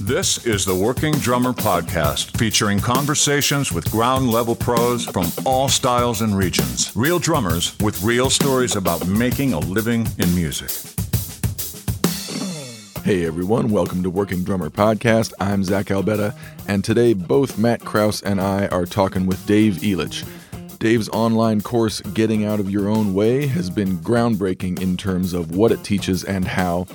This is the Working Drummer Podcast, featuring conversations with ground level pros from all styles and regions. Real drummers with real stories about making a living in music. Hey everyone, welcome to Working Drummer Podcast. I'm Zach Albetta, and today both Matt Kraus and I are talking with Dave Elitch. Dave's online course, Getting Out of Your Own Way, has been groundbreaking in terms of what it teaches and how.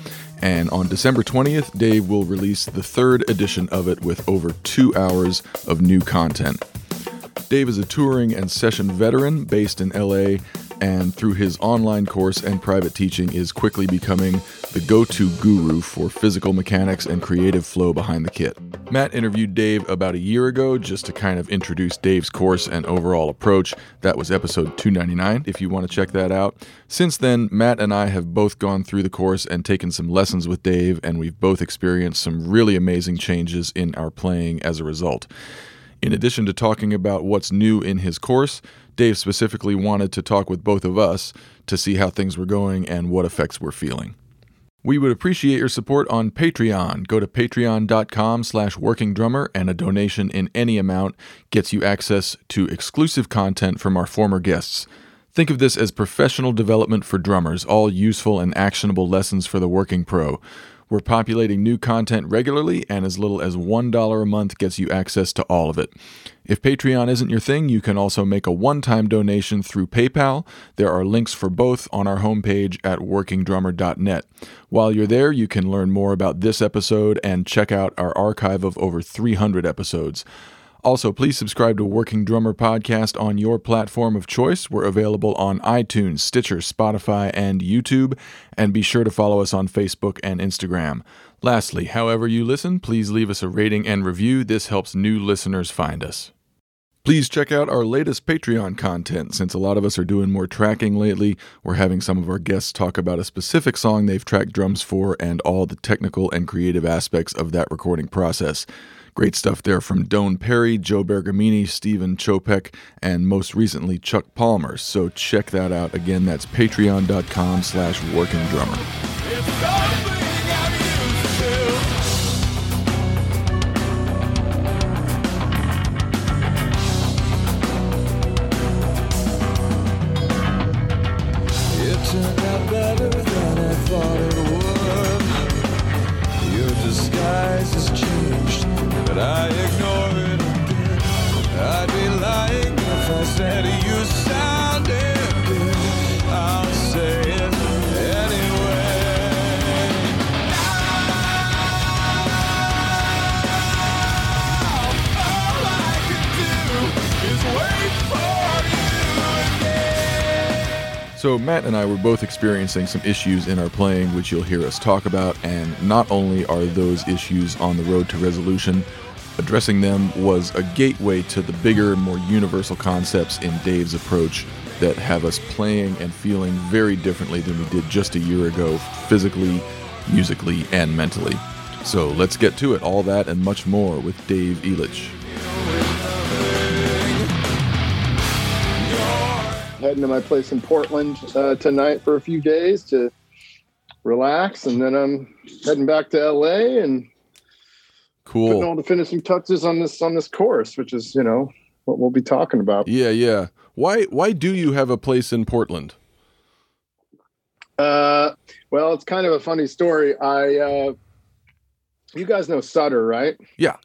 And on December 20th, Dave will release the third edition of it with over two hours of new content. Dave is a touring and session veteran based in LA, and through his online course and private teaching, is quickly becoming the go to guru for physical mechanics and creative flow behind the kit. Matt interviewed Dave about a year ago just to kind of introduce Dave's course and overall approach. That was episode 299, if you want to check that out. Since then, Matt and I have both gone through the course and taken some lessons with Dave, and we've both experienced some really amazing changes in our playing as a result. In addition to talking about what's new in his course, Dave specifically wanted to talk with both of us to see how things were going and what effects we're feeling. We would appreciate your support on Patreon. Go to patreon.com slash workingdrummer and a donation in any amount gets you access to exclusive content from our former guests. Think of this as professional development for drummers, all useful and actionable lessons for the working pro. We're populating new content regularly, and as little as $1 a month gets you access to all of it. If Patreon isn't your thing, you can also make a one time donation through PayPal. There are links for both on our homepage at workingdrummer.net. While you're there, you can learn more about this episode and check out our archive of over 300 episodes. Also, please subscribe to Working Drummer Podcast on your platform of choice. We're available on iTunes, Stitcher, Spotify, and YouTube. And be sure to follow us on Facebook and Instagram. Lastly, however you listen, please leave us a rating and review. This helps new listeners find us. Please check out our latest Patreon content. Since a lot of us are doing more tracking lately, we're having some of our guests talk about a specific song they've tracked drums for and all the technical and creative aspects of that recording process. Great stuff there from Doane Perry, Joe Bergamini, Stephen Chopek, and most recently Chuck Palmer. So check that out. Again, that's patreon.com slash working So, Matt and I were both experiencing some issues in our playing, which you'll hear us talk about. And not only are those issues on the road to resolution, addressing them was a gateway to the bigger, more universal concepts in Dave's approach that have us playing and feeling very differently than we did just a year ago, physically, musically, and mentally. So, let's get to it. All that and much more with Dave Elitch. Heading to my place in Portland uh, tonight for a few days to relax, and then I'm heading back to LA and cool putting all the finishing touches on this on this course, which is you know what we'll be talking about. Yeah, yeah. Why why do you have a place in Portland? Uh, well, it's kind of a funny story. I uh, you guys know Sutter, right? Yeah.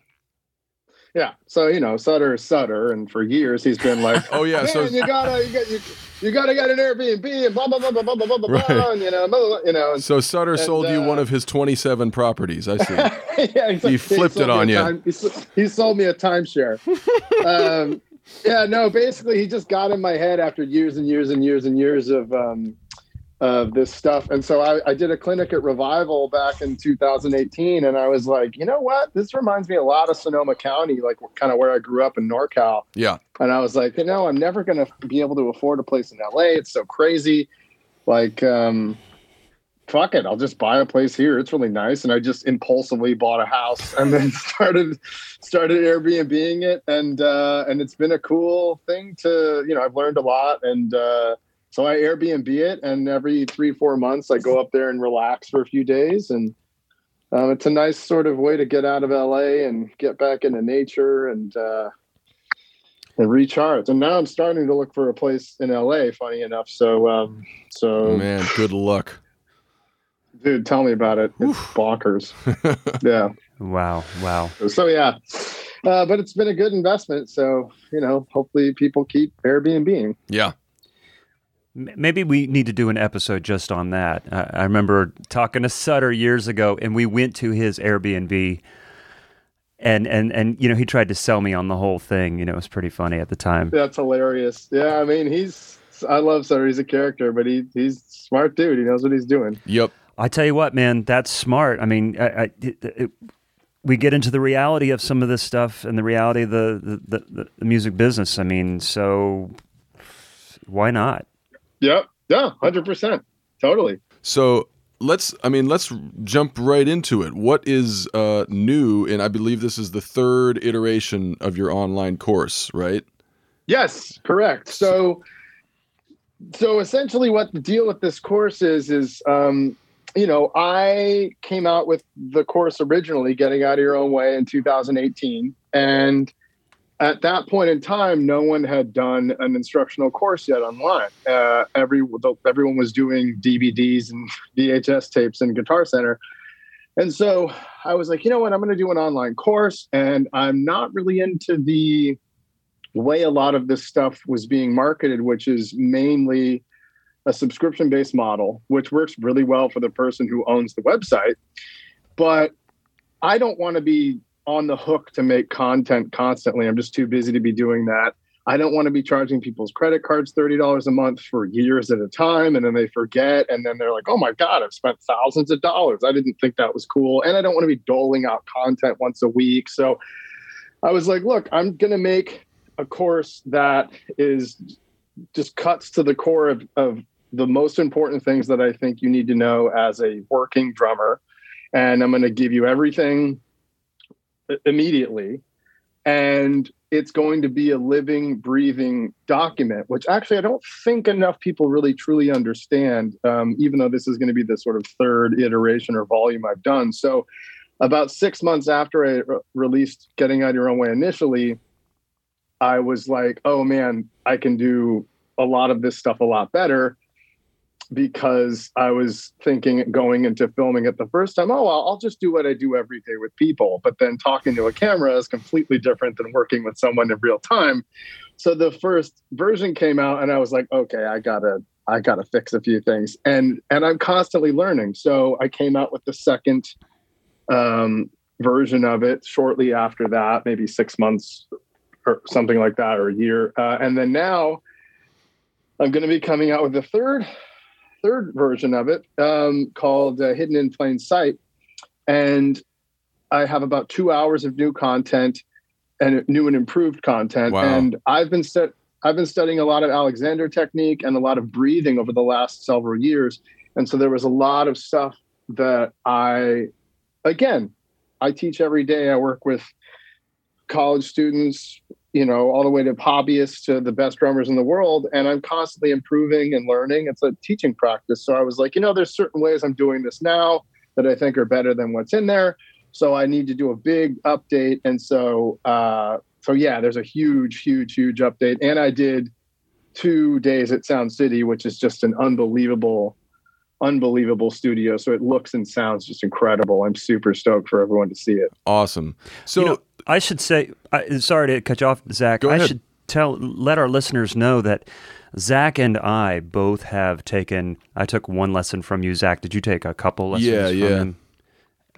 Yeah. So you know, Sutter is Sutter, and for years he's been like, "Oh yeah, so you gotta you, got, you, you, gotta get an Airbnb and blah blah blah blah blah blah blah right. blah." And, you know, blah, you know. And, so Sutter and, sold uh, you one of his twenty-seven properties. I see. yeah. He flipped he it on you. Time, he, he, sold me a timeshare. um, yeah. No. Basically, he just got in my head after years and years and years and years of um, of this stuff. And so I, I, did a clinic at Revival back in 2018, and I was like, you know what? This reminds me a lot of Sonoma County, like kind of where I grew up in NorCal. Yeah. And I was like, you know, I'm never going to be able to afford a place in LA. It's so crazy. Like, um, fuck it, I'll just buy a place here. It's really nice. And I just impulsively bought a house and then started started Airbnbing it, and uh, and it's been a cool thing to you know I've learned a lot and. Uh, so I Airbnb it, and every three four months I go up there and relax for a few days, and um, it's a nice sort of way to get out of LA and get back into nature and uh, and recharge. And now I'm starting to look for a place in LA. Funny enough, so um, so Man, good luck. dude, tell me about it. It's bonkers. yeah. Wow, wow. So yeah, uh, but it's been a good investment. So you know, hopefully people keep Airbnb. Yeah. M- Maybe we need to do an episode just on that. I, I remember talking to Sutter years ago, and we went to his Airbnb, and and and you know he tried to sell me on the whole thing. You know, it was pretty funny at the time. That's hilarious. Yeah, I mean, he's I love Sutter. He's a character, but he he's a smart dude. He knows what he's doing. Yep. I tell you what, man, that's smart. I mean, I, I, it, it, we get into the reality of some of this stuff and the reality of the the, the, the music business. I mean, so why not? Yep. Yeah. Hundred percent. Totally. So let's I mean let's jump right into it. What is uh new and I believe this is the third iteration of your online course, right? Yes, correct. So, so essentially, what the deal with this course is is, um, you know, I came out with the course originally, "Getting Out of Your Own Way" in 2018, and at that point in time, no one had done an instructional course yet online. Uh, every everyone was doing DVDs and VHS tapes in Guitar Center. And so I was like, you know what? I'm going to do an online course. And I'm not really into the way a lot of this stuff was being marketed, which is mainly a subscription based model, which works really well for the person who owns the website. But I don't want to be on the hook to make content constantly. I'm just too busy to be doing that. I don't want to be charging people's credit cards $30 a month for years at a time. And then they forget. And then they're like, oh my God, I've spent thousands of dollars. I didn't think that was cool. And I don't want to be doling out content once a week. So I was like, look, I'm going to make a course that is just cuts to the core of, of the most important things that I think you need to know as a working drummer. And I'm going to give you everything immediately. And it's going to be a living, breathing document, which actually I don't think enough people really truly understand, um, even though this is going to be the sort of third iteration or volume I've done. So, about six months after I re- released Getting Out Your Own Way initially, I was like, oh man, I can do a lot of this stuff a lot better because I was thinking going into filming it the first time, oh, I'll just do what I do every day with people. But then talking to a camera is completely different than working with someone in real time. So the first version came out and I was like, okay, I gotta, I gotta fix a few things. And and I'm constantly learning. So I came out with the second um, version of it shortly after that, maybe six months or something like that, or a year. Uh, and then now I'm going to be coming out with the third third version of it um, called uh, Hidden in Plain Sight. And I have about two hours of new content and new and improved content. Wow. And I've been stu- I've been studying a lot of Alexander technique and a lot of breathing over the last several years. And so there was a lot of stuff that I, again, I teach every day. I work with college students, you know, all the way to hobbyists to the best drummers in the world. And I'm constantly improving and learning. It's a teaching practice. So I was like, you know, there's certain ways I'm doing this now that I think are better than what's in there. So I need to do a big update. And so, uh, so yeah, there's a huge, huge, huge update. And I did two days at Sound City, which is just an unbelievable, unbelievable studio. So it looks and sounds just incredible. I'm super stoked for everyone to see it. Awesome. So you know, I should say, I, sorry to cut you off, Zach. Go I should tell, let our listeners know that Zach and I both have taken. I took one lesson from you, Zach. Did you take a couple lessons? Yeah, from yeah. Him?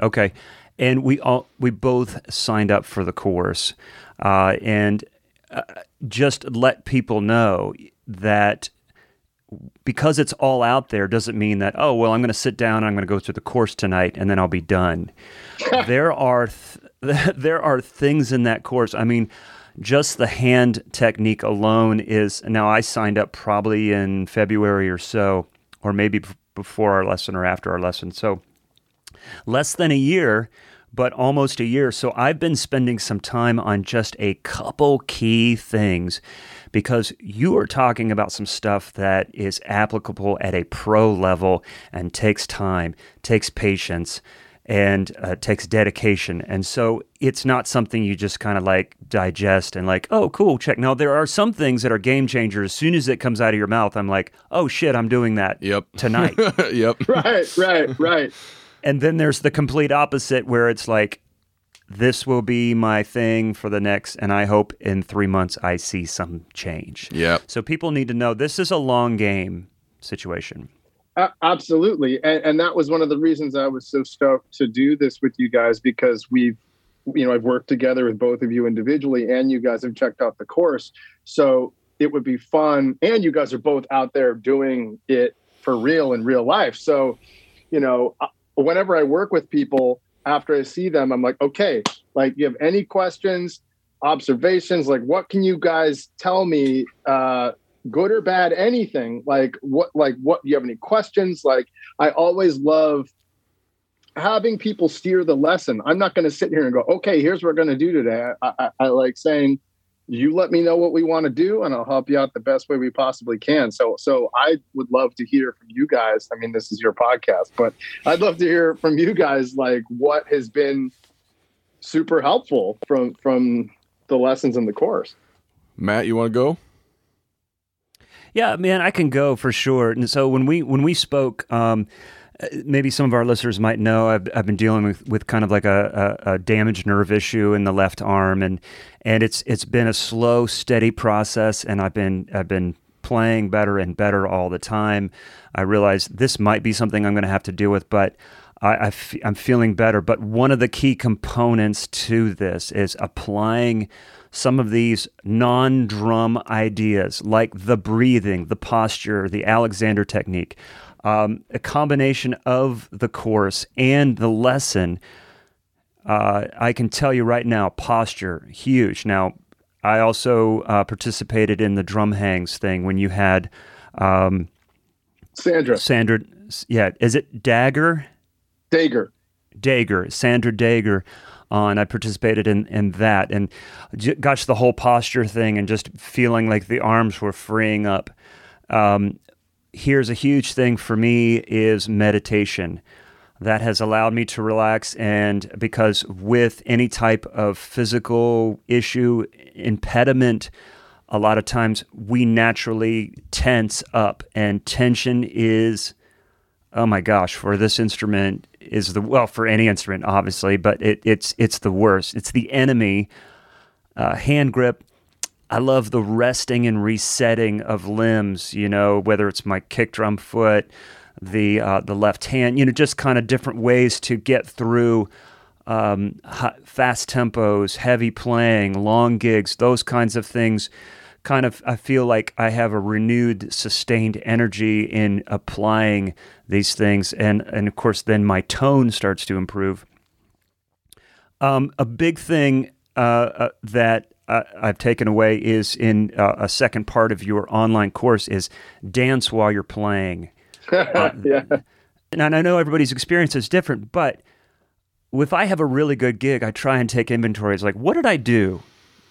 Okay, and we all we both signed up for the course, uh, and uh, just let people know that because it's all out there doesn't mean that oh well I'm going to sit down and I'm going to go through the course tonight and then I'll be done. there are th- there are things in that course. I mean, just the hand technique alone is now I signed up probably in February or so, or maybe before our lesson or after our lesson. So less than a year, but almost a year. So I've been spending some time on just a couple key things because you are talking about some stuff that is applicable at a pro level and takes time, takes patience. And uh, takes dedication. And so it's not something you just kind of like digest and like, oh, cool, check. Now, there are some things that are game changers. As soon as it comes out of your mouth, I'm like, oh shit, I'm doing that Yep. tonight. yep. Right, right, right. and then there's the complete opposite where it's like, this will be my thing for the next, and I hope in three months I see some change. Yep. So people need to know this is a long game situation. Absolutely, and, and that was one of the reasons I was so stoked to do this with you guys because we've, you know, I've worked together with both of you individually, and you guys have checked out the course. So it would be fun, and you guys are both out there doing it for real in real life. So, you know, uh, whenever I work with people, after I see them, I'm like, okay, like, you have any questions, observations? Like, what can you guys tell me? Uh, good or bad anything like what like what do you have any questions? Like i always love having people steer the lesson. I'm not going to sit here and go okay here's what we're going to do today. I, I, I like saying you let me know what we want to do and i'll help you out the best way we possibly can. So so i would love to hear from you guys. I mean this is your podcast but i'd love to hear from you guys like what has been super helpful from from the lessons in the course. Matt, you want to go? Yeah, man, I can go for sure. And so when we when we spoke, um, maybe some of our listeners might know I've, I've been dealing with, with kind of like a, a, a damaged nerve issue in the left arm, and and it's it's been a slow, steady process, and I've been I've been playing better and better all the time. I realize this might be something I'm going to have to deal with, but I, I f- I'm feeling better. But one of the key components to this is applying some of these non drum ideas like the breathing, the posture, the Alexander technique, um, a combination of the course and the lesson. Uh, I can tell you right now, posture, huge. Now, I also uh, participated in the drum hangs thing when you had um, sandra Sandra. Yeah, is it Dagger? Dagger. Dagger, Sandra Dager on. I participated in, in that. And gosh, the whole posture thing and just feeling like the arms were freeing up. Um, here's a huge thing for me is meditation. That has allowed me to relax. And because with any type of physical issue, impediment, a lot of times we naturally tense up, and tension is oh my gosh, for this instrument is the well for any instrument obviously, but it, it's it's the worst. It's the enemy. Uh, hand grip. I love the resting and resetting of limbs. You know, whether it's my kick drum foot, the uh, the left hand. You know, just kind of different ways to get through um, fast tempos, heavy playing, long gigs, those kinds of things kind of I feel like I have a renewed sustained energy in applying these things and and of course then my tone starts to improve. Um, a big thing uh, uh, that uh, I've taken away is in uh, a second part of your online course is dance while you're playing. yeah. And I know everybody's experience is different, but if I have a really good gig, I try and take inventory. It's like, what did I do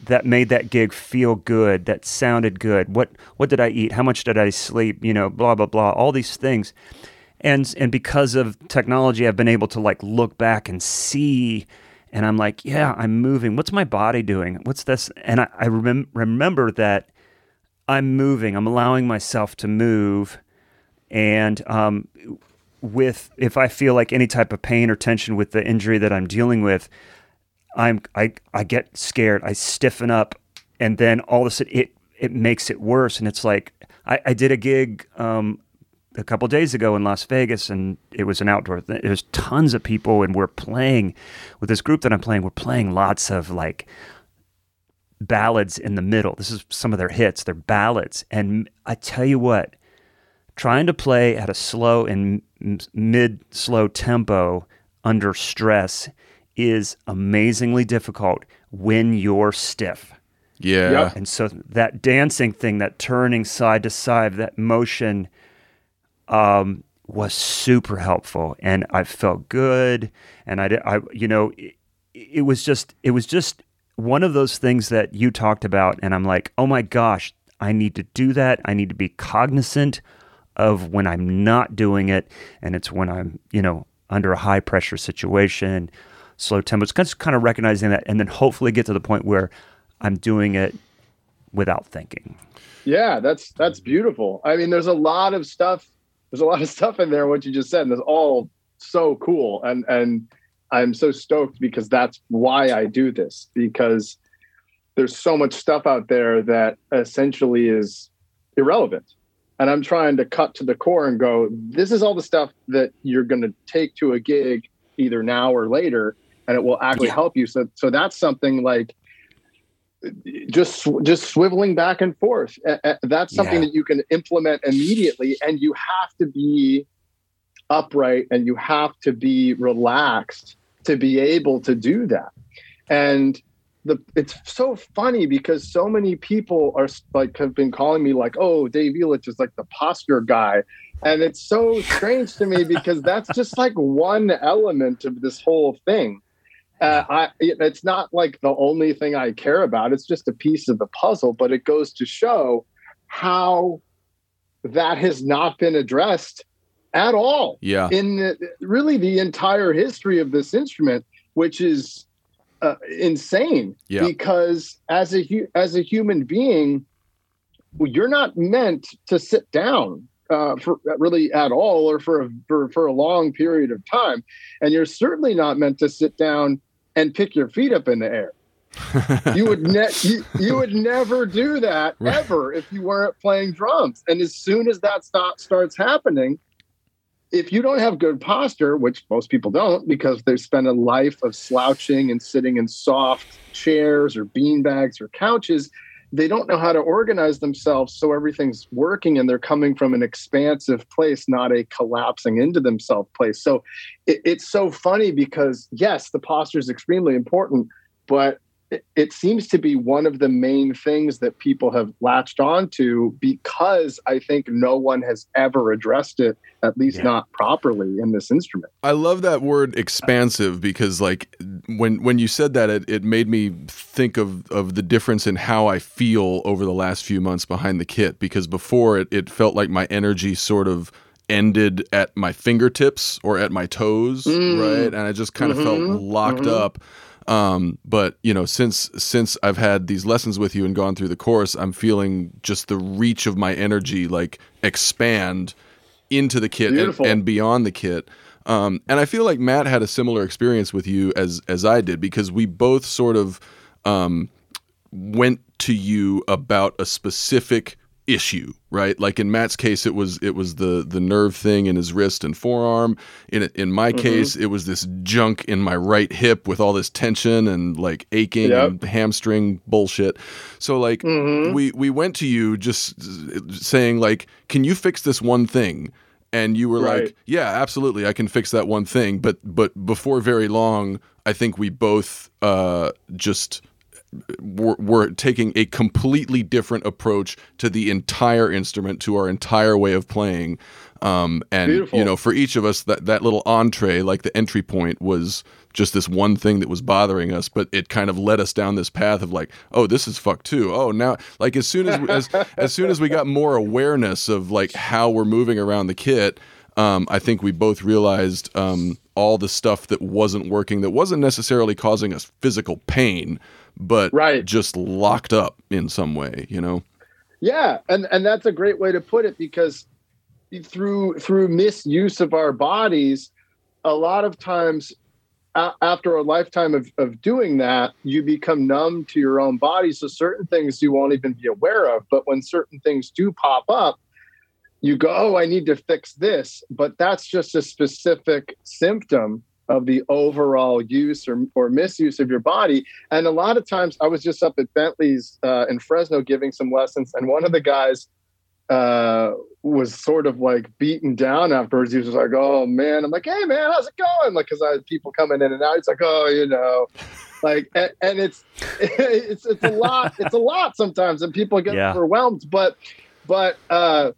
that made that gig feel good, that sounded good? What what did I eat? How much did I sleep? You know, blah blah blah. All these things, and and because of technology, I've been able to like look back and see. And I'm like, yeah, I'm moving. What's my body doing? What's this? And I, I remem- remember that I'm moving. I'm allowing myself to move. And um, with if I feel like any type of pain or tension with the injury that I'm dealing with, I'm I I get scared. I stiffen up, and then all of a sudden it it makes it worse. And it's like I, I did a gig um, a couple days ago in Las Vegas, and it was an outdoor. Th- There's tons of people, and we're playing with this group that I'm playing. We're playing lots of like ballads in the middle. This is some of their hits. They're ballads, and I tell you what, trying to play at a slow and mid slow tempo under stress is amazingly difficult when you're stiff. Yeah. Yep. And so that dancing thing, that turning side to side, that motion um, was super helpful. And I felt good. And I, did, I you know, it, it was just, it was just one of those things that you talked about. And I'm like, oh my gosh, I need to do that. I need to be cognizant of when I'm not doing it. And it's when I'm, you know, under a high pressure situation, slow tempo. It's just kind of recognizing that, and then hopefully get to the point where I'm doing it without thinking. Yeah, that's that's beautiful. I mean, there's a lot of stuff. There's a lot of stuff in there. What you just said, and it's all so cool. And and I'm so stoked because that's why I do this because there's so much stuff out there that essentially is irrelevant. And I'm trying to cut to the core and go, this is all the stuff that you're going to take to a gig either now or later, and it will actually yeah. help you. So, so that's something like just just swiveling back and forth. That's something yeah. that you can implement immediately, and you have to be upright and you have to be relaxed to be able to do that. And the it's so funny because so many people are like have been calling me like, oh, Dave Elitch is like the posture guy. And it's so strange to me because that's just like one element of this whole thing. Uh, I, it's not like the only thing I care about. It's just a piece of the puzzle, but it goes to show how that has not been addressed at all. Yeah. In the, really the entire history of this instrument, which is uh, insane. Yeah. Because as a as a human being, you're not meant to sit down uh, for really at all, or for a, for for a long period of time, and you're certainly not meant to sit down and pick your feet up in the air. you would ne- you, you would never do that right. ever if you weren't playing drums. And as soon as that stop starts happening, if you don't have good posture, which most people don't because they spend a life of slouching and sitting in soft chairs or bean bags or couches, they don't know how to organize themselves so everything's working and they're coming from an expansive place, not a collapsing into themselves place. So it, it's so funny because, yes, the posture is extremely important, but it seems to be one of the main things that people have latched onto because I think no one has ever addressed it, at least yeah. not properly in this instrument. I love that word expansive because like when when you said that it, it made me think of of the difference in how I feel over the last few months behind the kit because before it, it felt like my energy sort of ended at my fingertips or at my toes, mm. right? And I just kind of mm-hmm. felt locked mm-hmm. up. Um, but you know, since since I've had these lessons with you and gone through the course, I'm feeling just the reach of my energy like expand into the kit and, and, beyond the kit. Um, and I feel like Matt had a similar experience with you as as I did because we both sort of um, went to you about a specific issue, right? Like in Matt's case, it was it was the the nerve thing in his wrist and forearm. In in my mm-hmm. case, it was this junk in my right hip with all this tension and like aching yep. and hamstring bullshit. So like mm-hmm. we we went to you just saying like, can you fix this one thing? And you were right. like, yeah, absolutely, I can fix that one thing. But but before very long, I think we both uh, just we're, we're, taking a completely different approach to the entire instrument, to our entire way of playing. Um, and Beautiful. you know, for each of us, that that little entree, like the entry point, was just this one thing that was bothering us, but it kind of led us down this path of like, oh, this is fucked too. Oh, now, like as soon as as as soon as we got more awareness of like how we're moving around the kit. Um, I think we both realized um, all the stuff that wasn't working, that wasn't necessarily causing us physical pain, but right. just locked up in some way, you know? Yeah, and and that's a great way to put it because through through misuse of our bodies, a lot of times a- after a lifetime of, of doing that, you become numb to your own body. So certain things you won't even be aware of. But when certain things do pop up, you go, oh, I need to fix this. But that's just a specific symptom of the overall use or, or misuse of your body. And a lot of times I was just up at Bentley's uh, in Fresno giving some lessons, and one of the guys uh, was sort of like beaten down afterwards. He was like, "Oh man," I'm like, "Hey man, how's it going?" Like, because I had people coming in and out. He's like, "Oh, you know." Like and, and it's it's it's a lot it's a lot sometimes and people get yeah. overwhelmed but but uh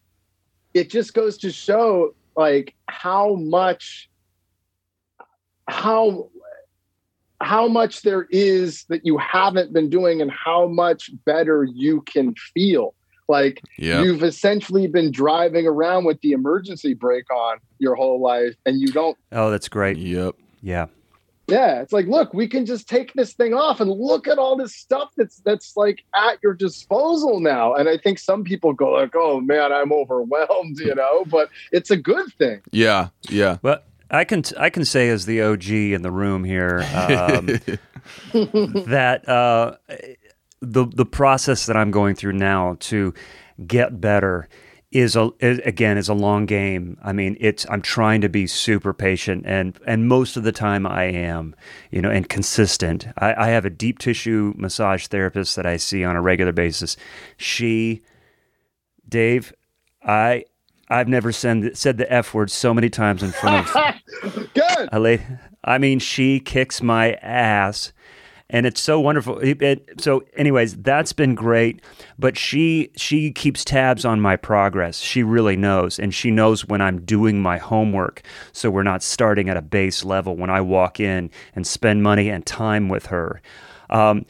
it just goes to show like how much how how much there is that you haven't been doing and how much better you can feel Like Yeah. you've essentially been driving around with the emergency brake on your whole life and you don't Oh, that's great. Yep. Yeah. yeah, it's like, look, we can just take this thing off and look at all this stuff that's that's like at your disposal now. And I think some people go like, "Oh man, I'm overwhelmed," you know, but it's a good thing. Yeah. Yeah. Well, I can I can say as the OG in the room here um, that uh, the the process that I'm going through now to get better is a is, again is a long game. I mean, it's I'm trying to be super patient and and most of the time I am, you know, and consistent. I, I have a deep tissue massage therapist that I see on a regular basis. She, Dave, I. I've never said said the f word so many times in front of Good. a lady. I mean, she kicks my ass, and it's so wonderful. It- it- so, anyways, that's been great. But she she keeps tabs on my progress. She really knows, and she knows when I'm doing my homework. So we're not starting at a base level when I walk in and spend money and time with her. Um,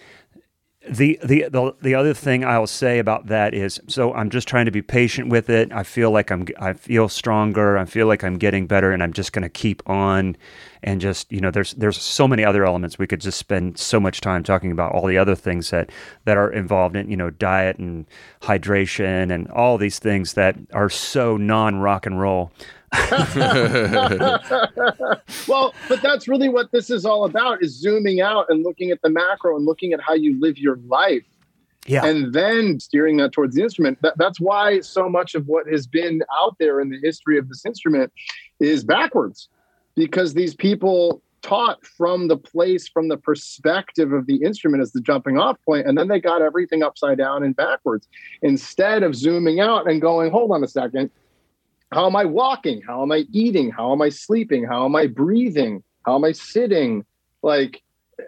the, the the the other thing I'll say about that is so I'm just trying to be patient with it. I feel like I'm I feel stronger. I feel like I'm getting better, and I'm just going to keep on and just you know there's there's so many other elements we could just spend so much time talking about all the other things that that are involved in you know diet and hydration and all these things that are so non rock and roll. well, but that's really what this is all about is zooming out and looking at the macro and looking at how you live your life Yeah, and then steering that towards the instrument. That, that's why so much of what has been out there in the history of this instrument is backwards, because these people taught from the place, from the perspective of the instrument as the jumping off point, and then they got everything upside down and backwards instead of zooming out and going, hold on a second. How am I walking? How am I eating? How am I sleeping? How am I breathing? How am I sitting? Like,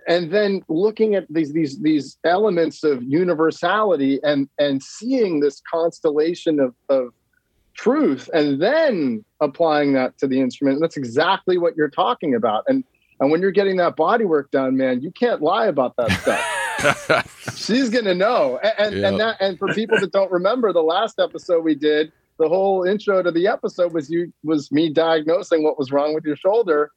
and then looking at these these these elements of universality and and seeing this constellation of of truth and then applying that to the instrument that's exactly what you're talking about and and when you're getting that body work done man you can't lie about that stuff she's gonna know and and, Yeah. and that and for people that don't remember the last episode we did the whole intro to the episode was you was me diagnosing what was wrong with your shoulder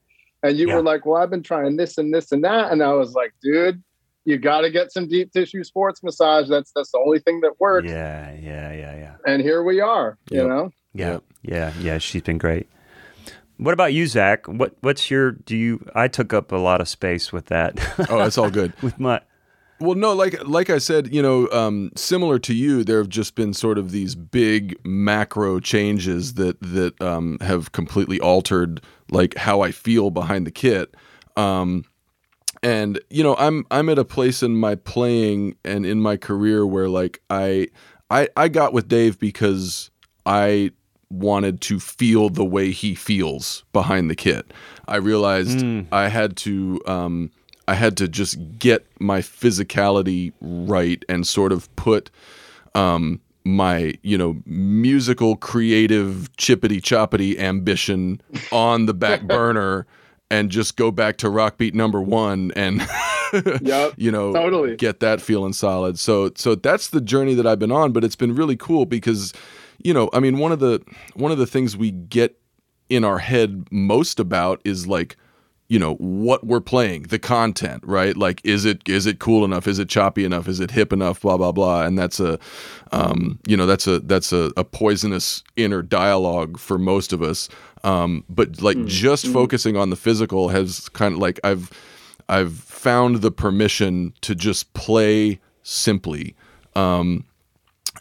and you Yeah. were like well i've been trying this and this and that and i was like dude you got to get some deep tissue sports massage that's that's the only thing that works yeah, yeah, yeah, yeah. and here we are you know Yeah, Yep. yeah, yeah. She's been great. What about you, Zach? What What's your? Do you? I took up a lot of space with that. oh, that's all good. with my. Well, no, like like I said, you know, um, similar to you, there have just been sort of these big macro changes that that um, have completely altered like how I feel behind the kit. Um, and you know, I'm I'm at a place in my playing and in my career where like I I I got with Dave because I wanted to feel the way he feels behind the kit. I realized I had to um, I had to just get my physicality right and sort of put um, my you know musical creative chippity choppity ambition on the back burner and just go back to rock beat number one and Yep, you know totally. get that feeling solid so so that's the journey that i've been on but it's been really cool because you know i mean one of the one of the things we get in our head most about is like you know what we're playing the content right? Like is it is it cool enough? Is it choppy enough? Is it hip enough? Blah blah blah. And that's a um, you know that's a that's a, a poisonous inner dialogue for most of us. Um, but like just focusing on the physical has kind of like i've i've found the permission to just play simply. Um,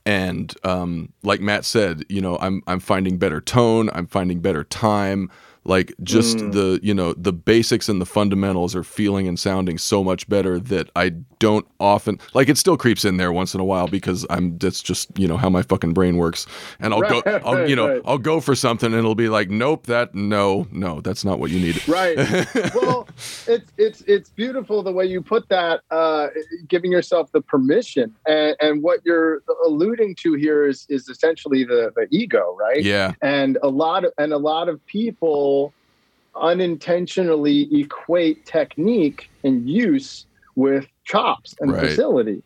and um, like Matt said, you know, I'm I'm finding better tone, I'm finding better time. Like just the you know the basics and the fundamentals are feeling and sounding so much better that I don't often like it. Still creeps in there once in a while because I'm that's just you know how my fucking brain works, and I'll go I'll you know right. I'll go for something and it'll be like nope that no no that's not what you need. right well it's it's it's beautiful the way you put that uh giving yourself the permission and and what you're alluding to here is is essentially the the ego right Yeah, and a lot of and a lot of people unintentionally equate technique and use with chops and Right. facility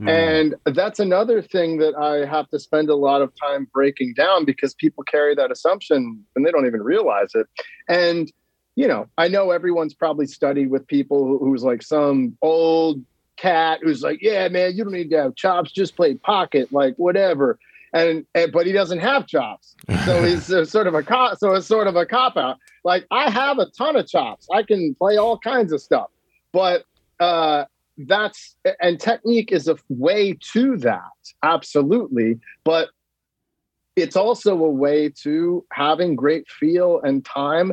Mm. And that's another thing that I have to spend a lot of time breaking down because people carry that assumption and they don't even realize it. And, you know, I know everyone's probably studied with people who's like some old cat who's like, yeah, man, you don't need to have chops, just play pocket, like whatever. And, and but he doesn't have chops, so he's sort of a cop. So it's sort of a cop out. Like I have a ton of chops, I can play all kinds of stuff, but uh, that's and technique is a way to that absolutely but it's also a way to having great feel and time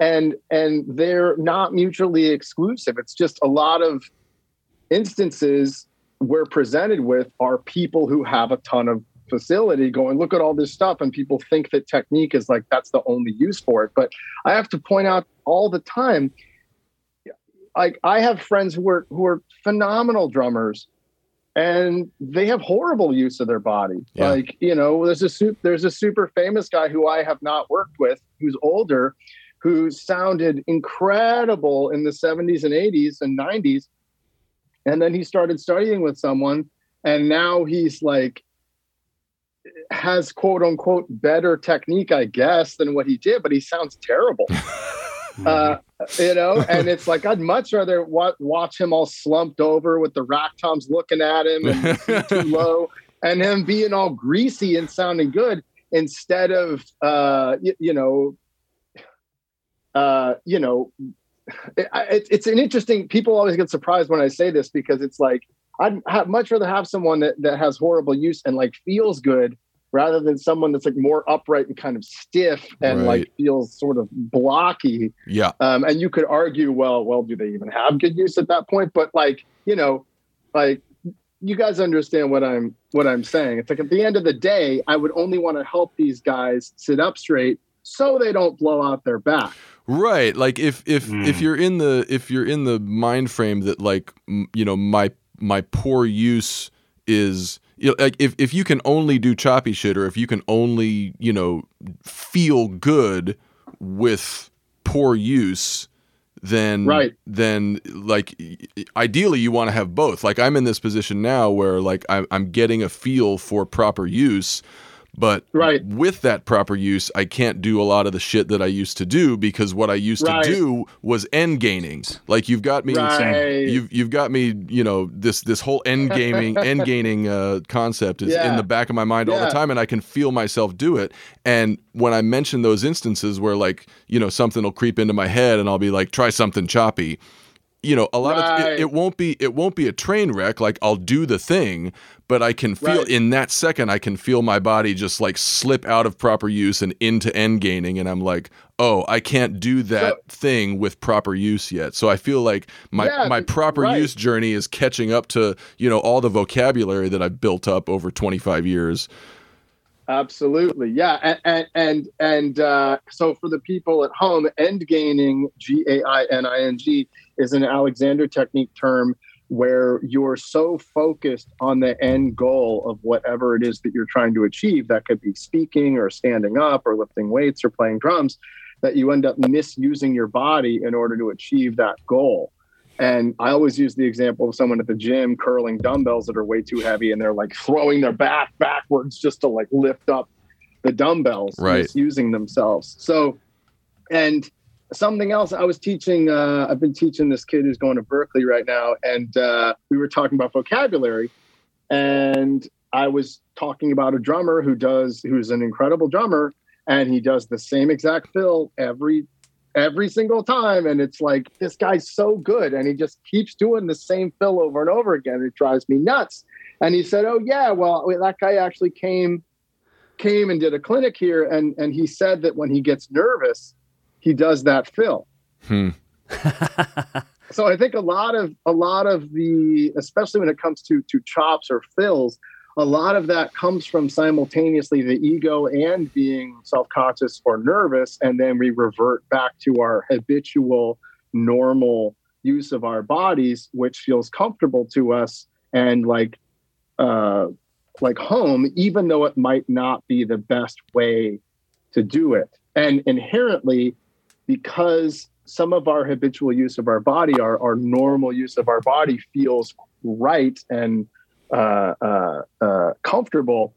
and and they're not mutually exclusive it's just a lot of instances we're presented with are people who have a ton of facility going look at all this stuff and people think that technique is like that's the only use for it but i have to point out all the time like I have friends who are who are phenomenal drummers and they have horrible use of their body. Yeah. Like, you know, there's a there's a super famous guy who I have not worked with who's older who sounded incredible in the 70s and 80s and 90s and then he started studying with someone and now he's like has quote unquote better technique i guess than what he did but he sounds terrible uh, you know, and it's like I'd much rather wa- watch him all slumped over with the rack toms looking at him and too low, and him being all greasy and sounding good instead of uh, y- you know, uh, you know, it, it, it's an interesting. People always get surprised when I say this because it's like I'd have much rather have someone that that has horrible use and like feels good rather than someone that's like more upright and kind of stiff and right. like feels sort of blocky. Yeah. Um, and you could argue, well, well, do they even have good use at that point? But like, you know, like you guys understand what I'm what I'm saying. It's like at the end of the day, I would only want to help these guys sit up straight so they don't blow out their back. Right. Like if if mm. if you're in the if you're in the mind frame that like you know my my poor use is you know, like if, if you can only do choppy shit or if you can only you know feel good with poor use then right. then like ideally you want to have both like i'm in this position now where like I'm, I'm getting a feel for proper use but right. with that proper use, I can't do a lot of the shit that I used to do because what I used right. to do was end gaining. Like you've got me, right. you've you've got me. You know this this whole end gaming end gaining uh, concept is yeah. in the back of my mind yeah. all the time, and I can feel myself do it. And when I mention those instances where like you know something will creep into my head, and I'll be like, try something choppy you know a lot right. of it, it, won't be it won't be a train wreck like i'll do the thing but i can feel right. in that second i can feel my body just like slip out of proper use and into end gaining and i'm like oh i can't do that so, thing with proper use yet so i feel like my yeah, my proper right. use journey is catching up to you know all the vocabulary that i've built up over 25 years Absolutely, yeah, and and and, uh, so for the people at home, end gaining, G A I N I N G, is an Alexander technique term where you're so focused on the end goal of whatever it is that you're trying to achieve. That could be speaking or standing up or lifting weights or playing drums, that you end up misusing your body in order to achieve that goal. And I always use the example of someone at the gym curling dumbbells that are way too heavy and they're like throwing their back backwards just to like lift up the dumbbells, right. using themselves. So, and something else I was teaching, uh, I've been teaching this kid who's going to Berklee right now. And uh, we were talking about vocabulary. And I was talking about a drummer who does, who's an incredible drummer. And he does the same exact fill every every single time. And it's like, this guy's so good. And he just keeps doing the same fill over and over again. It drives me nuts. And he said, Oh, yeah, well, that guy actually came came and did a clinic here and and he said that when he gets nervous he does that fill hmm. so i think a lot of a lot of the especially when it comes to to chops or fills a lot of that comes from simultaneously the ego and being self-conscious or nervous and then we revert back to our habitual normal use of our bodies which feels comfortable to us and like uh like home even though it might not be the best way to do it. And inherently because some of our habitual use of our body our, our normal use of our body feels right and uh, uh, uh, comfortable,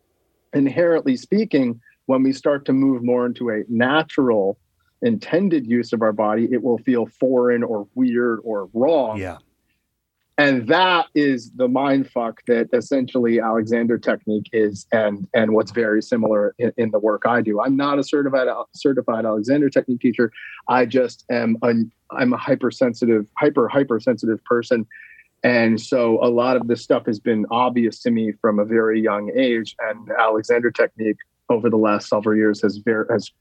inherently speaking, when we start to move more into a natural, intended use of our body, it will feel foreign or weird or wrong. Yeah. And that is the mind fuck that essentially Alexander technique is, and and what's very similar in, in the work I do. I'm not a certified certified Alexander technique teacher. I just am a I'm a hypersensitive, hyper hypersensitive person and so a lot of this stuff has been obvious to me from a very young age. And Alexander technique over the last several years has ver- has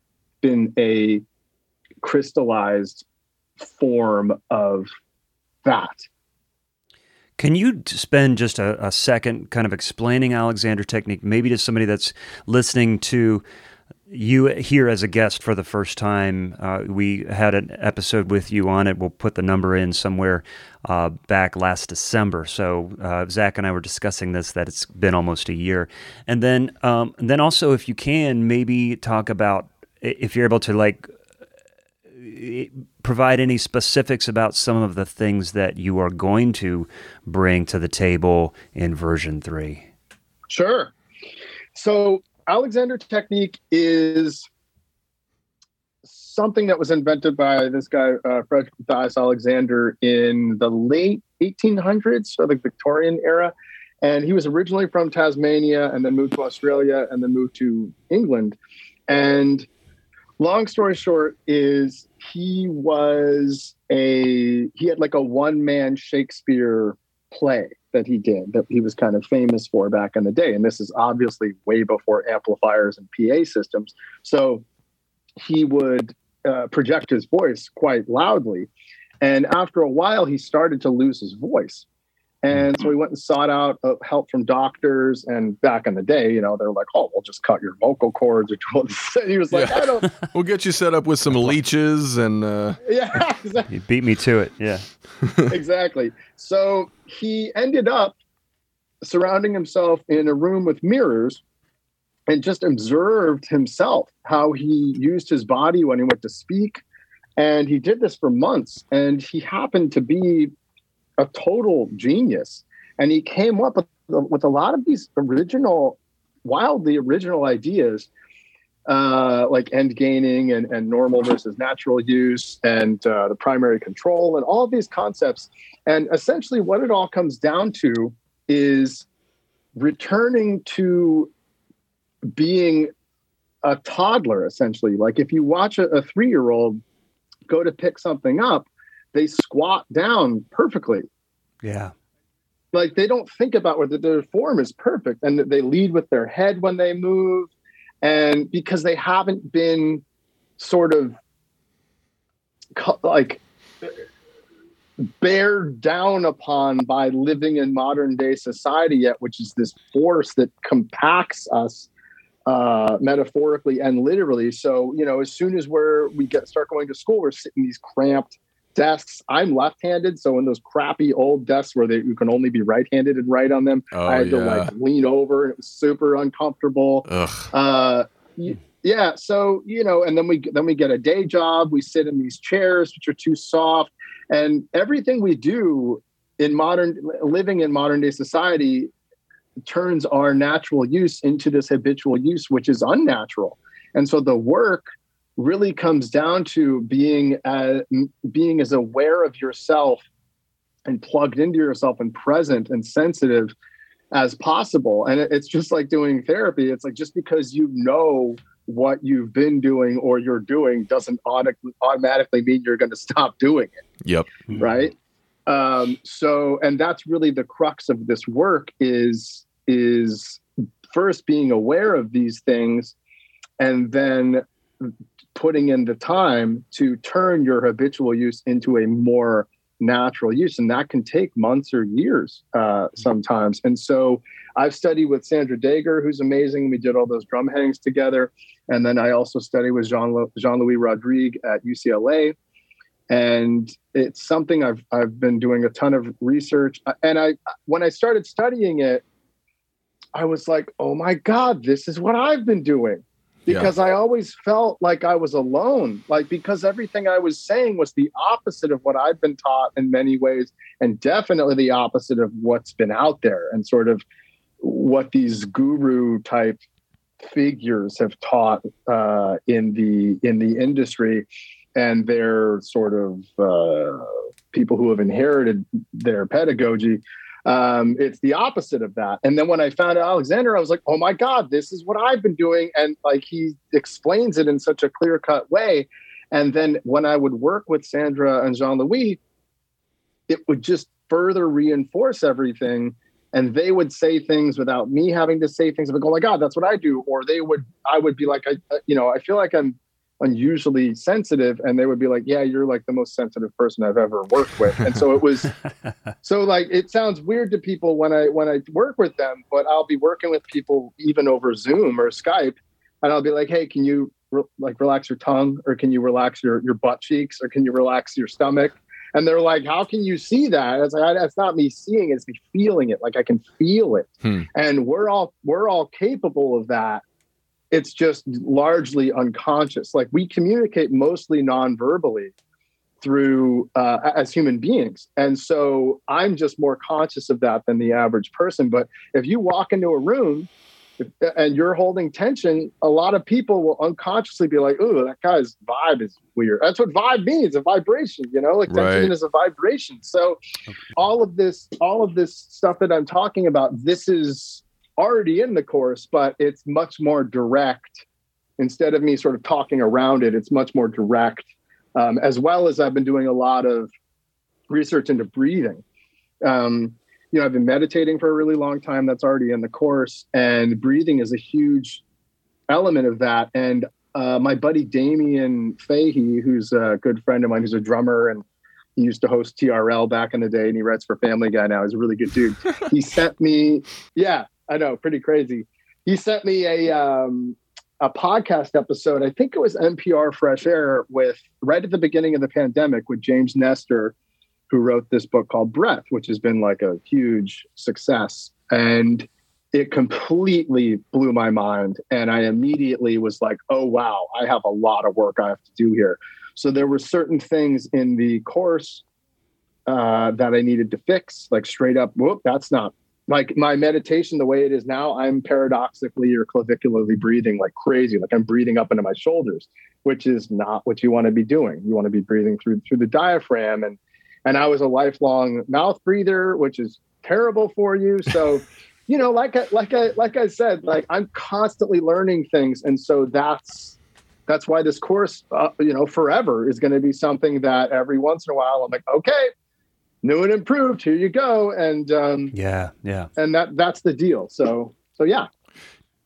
been a crystallized form of that. Can you spend just a, a, second kind of explaining Alexander technique, maybe to somebody that's listening to you here as a guest for the first time. Uh, we had an episode with you on it. We'll put the number in somewhere uh, back last December. So uh, Zach and I were discussing this. That it's been almost a year, and then um, and then also if you can maybe talk about if you're able to like provide any specifics about some of the things that you are going to bring to the table in version three. Sure. So Alexander technique is something that was invented by this guy, uh, Frederick Matthias Alexander, in the late 1800s, so the Victorian era. And he was originally from Tasmania and then moved to Australia and then moved to England. And long story short is he was a he had like a one man Shakespeare play that he did that he was kind of famous for back in the day. And this is obviously way before amplifiers and PA systems. So he would uh, project his voice quite loudly. And after a while, he started to lose his voice. And so he went and sought out uh, help from doctors. And back in the day, you know, they're like, "Oh, we'll just cut your vocal cords." Or he was like, yeah. "I don't." we'll get you set up with some leeches and. Uh... Yeah, exactly. You beat me to it. Yeah. exactly. So he ended up surrounding himself in a room with mirrors and just observed himself how he used his body when he went to speak and he did this for months and he happened to be a total genius and he came up with, with a lot of these original wildly original ideas uh, like end gaining and, and normal versus natural use and uh, the primary control and all of these concepts. And essentially, what it all comes down to is returning to being a toddler, essentially. Like if you watch a, a three year old go to pick something up, they squat down perfectly. Yeah. Like they don't think about whether their form is perfect and they lead with their head when they move and because they haven't been sort of like bared down upon by living in modern day society yet, which is this force that compacts us uh, metaphorically and literally. So, you know, as soon as we're we get start going to school, we're sitting these cramped desks. I'm left-handed, so in those crappy old desks where they, you can only be right-handed and write on them, oh, I had yeah. to like lean over, and it was super uncomfortable. Uh, yeah, so you know, and then we then we get a day job. We sit in these chairs which are too soft, and everything we do in modern living in modern day society turns our natural use into this habitual use, which is unnatural. And so the work really comes down to being as, being as aware of yourself and plugged into yourself and present and sensitive as possible. And it's just like doing therapy. It's like just because you know what you've been doing or you're doing doesn't automatically mean you're going to stop doing it. Yep. Right. Um, so, and that's really the crux of this work is is first being aware of these things, and then putting in the time to turn your habitual use into a more natural use and that can take months or years uh, sometimes. And so i've studied with sandra dager who's amazing. We did all those drum hangings together. And then i also studied with jean jean-louis rodrigue at ucla and it's something i've i've been doing a ton of research. And i when i started studying it i was like oh my god this is what i've been doing because yeah. I always felt like I was alone, like because everything I was saying was the opposite of what I'd been taught in many ways, and definitely the opposite of what's been out there. And sort of, what these guru type figures have taught uh, in the in the industry, and they're sort of uh, people who have inherited their pedagogy. Um, it's the opposite of that. And then when I found Alexander, I was like, oh my God, this is what I've been doing. And like he explains it in such a clear cut way. And then when I would work with Sandra and Jean Louis, it would just further reinforce everything and they would say things without me having to say things. Go, oh my God, that's what I do. Or they would, I would be like, I, you know, I feel like I'm unusually sensitive. And they would be like, yeah, you're like the most sensitive person I've ever worked with. And so it was, so like, it sounds weird to people when I, when I work with them, but I'll be working with people even over Zoom or Skype. And I'll be like, hey, can you re- like relax your tongue or can you relax your, your butt cheeks or can you relax your stomach? And they're like, "How can you see that?" It's like that's not me seeing; it, it's me feeling it. Like I can feel it, hmm. and we're all we're all capable of that. It's just largely unconscious. Like we communicate mostly non-verbally through uh, as human beings, and so I'm just more conscious of that than the average person. But if you walk into a room and you're holding tension, a lot of people will unconsciously be like, "Oh, that guy's vibe is weird." That's what vibe means, a vibration, you know? Like tension right. is a vibration. So all of this all of this stuff that I'm talking about, this is already in the course, but it's much more direct. Instead of me sort of talking around it, it's much more direct. Um, as well as I've been doing a lot of research into breathing. Um, you know, I've been meditating for a really long time. That's already in the course, and breathing is a huge element of that. And uh, my buddy Damien Fahey, who's a good friend of mine, who's a drummer and he used to host TRL back in the day, and he writes for Family Guy now. He's a really good dude. he sent me, yeah, I know, pretty crazy. He sent me a um, a podcast episode. I think it was NPR Fresh Air with right at the beginning of the pandemic with James Nestor who wrote this book called Breath, which has been like a huge success. And it completely blew my mind. And I immediately was like, oh, wow, I have a lot of work I have to do here. So there were certain things in the course uh, that I needed to fix, like straight up, whoop, that's not like my meditation the way it is now. I'm paradoxically or clavicularly breathing like crazy, like I'm breathing up into my shoulders, which is not what you want to be doing. You want to be breathing through through the diaphragm and and I was a lifelong mouth breather, which is terrible for you. So, you know, like I, like I like I said, like I'm constantly learning things, and so that's that's why this course, uh, you know, forever is going to be something that every once in a while I'm like, okay, new and improved, here you go, and um, yeah, yeah, and that that's the deal. So so yeah.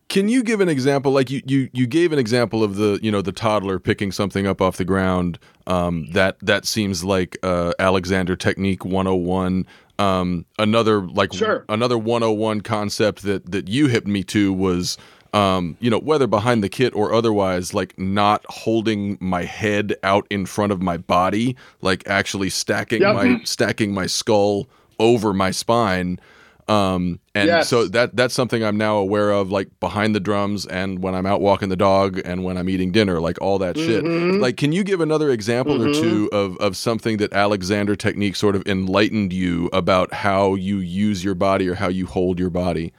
Can you give an example? Like you, you, you gave an example of the, you know, the toddler picking something up off the ground. Um, that that seems like uh, Alexander Technique 101. Um, another like sure. another 101 concept that that you hit me to was, um, you know, whether behind the kit or otherwise, like not holding my head out in front of my body, like actually stacking yep. my stacking my skull over my spine. Um, and yes. so that that's something I'm now aware of, like behind the drums, and when I'm out walking the dog, and when I'm eating dinner, like all that mm-hmm. shit. Like, can you give another example mm-hmm. or two of of something that Alexander technique sort of enlightened you about how you use your body or how you hold your body?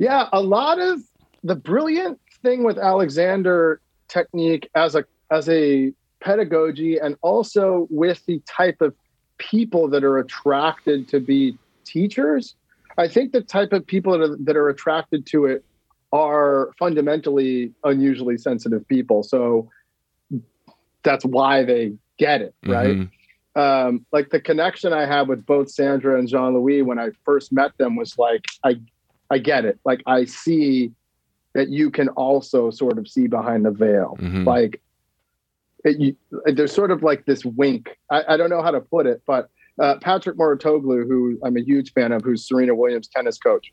Yeah, a lot of the brilliant thing with Alexander technique as a as a pedagogy, and also with the type of people that are attracted to be teachers. I think the type of people that are, that are attracted to it are fundamentally unusually sensitive people. So that's why they get it, right? Mm-hmm. Um, like the connection I had with both Sandra and Jean Louis when I first met them was like, I, I get it. Like I see that you can also sort of see behind the veil. Mm-hmm. Like it, you, there's sort of like this wink. I, I, don't know how to put it, but uh, Patrick Mouratoglou, who I'm a huge fan of, who's Serena Williams' tennis coach,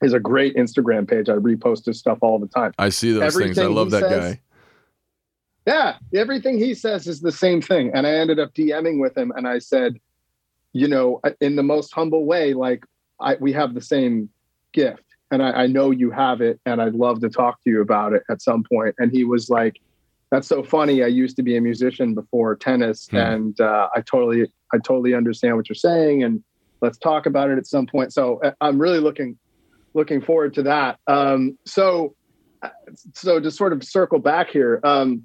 is a great Instagram page. I repost his stuff all the time. I see those everything things. I love that says, guy. Yeah, everything he says is the same thing. And I ended up DMing with him, and I said, you know, in the most humble way, like I, we have the same gift, and I, I know you have it, and I'd love to talk to you about it at some point. And he was like that's so funny. I used to be a musician before tennis, hmm. and uh, I totally, I totally understand what you're saying, and let's talk about it at some point. So uh, I'm really looking looking forward to that. Um, so uh, so to sort of circle back here, um,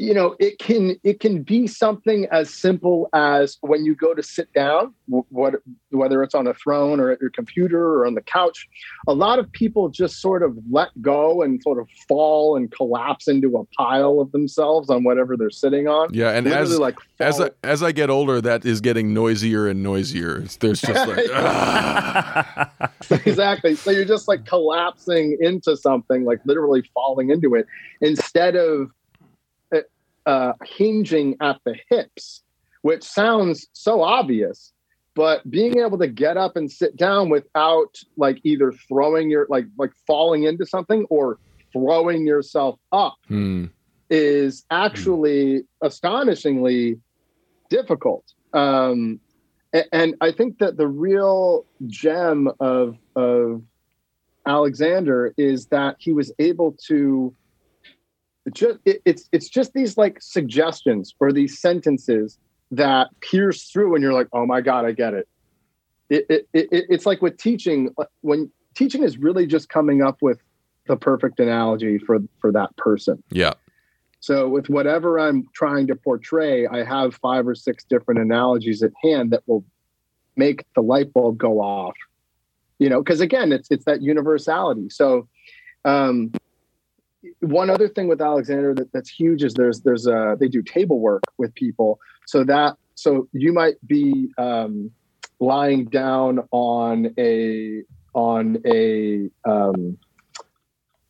you know it can it can be something as simple as when you go to sit down what whether it's on a throne or at your computer or on the couch a lot of people just sort of let go and sort of fall and collapse into a pile of themselves on whatever they're sitting on. Yeah and Literally as like as I, as I get older that is getting noisier and noisier. There's just like exactly. So you're just like collapsing into something like literally falling into it instead of uh, hinging at the hips, which sounds so obvious, but being able to get up and sit down without like either throwing your like like falling into something or throwing yourself up hmm. is actually astonishingly difficult. Um, and, and I think that the real gem of of Alexander is that he was able to just it, it's it's just these like suggestions or these sentences that pierce through and you're like oh my god i get it. It, it, it it's like with teaching uh, when teaching is really just coming up with the perfect analogy for for that person. Yeah. So with whatever i'm trying to portray i have five or six different analogies at hand that will make the light bulb go off. You know because again it's it's that universality. So um one other thing with Alexander that, that's huge is there's there's a they do table work with people. So that so you might be um, lying down on a on a um,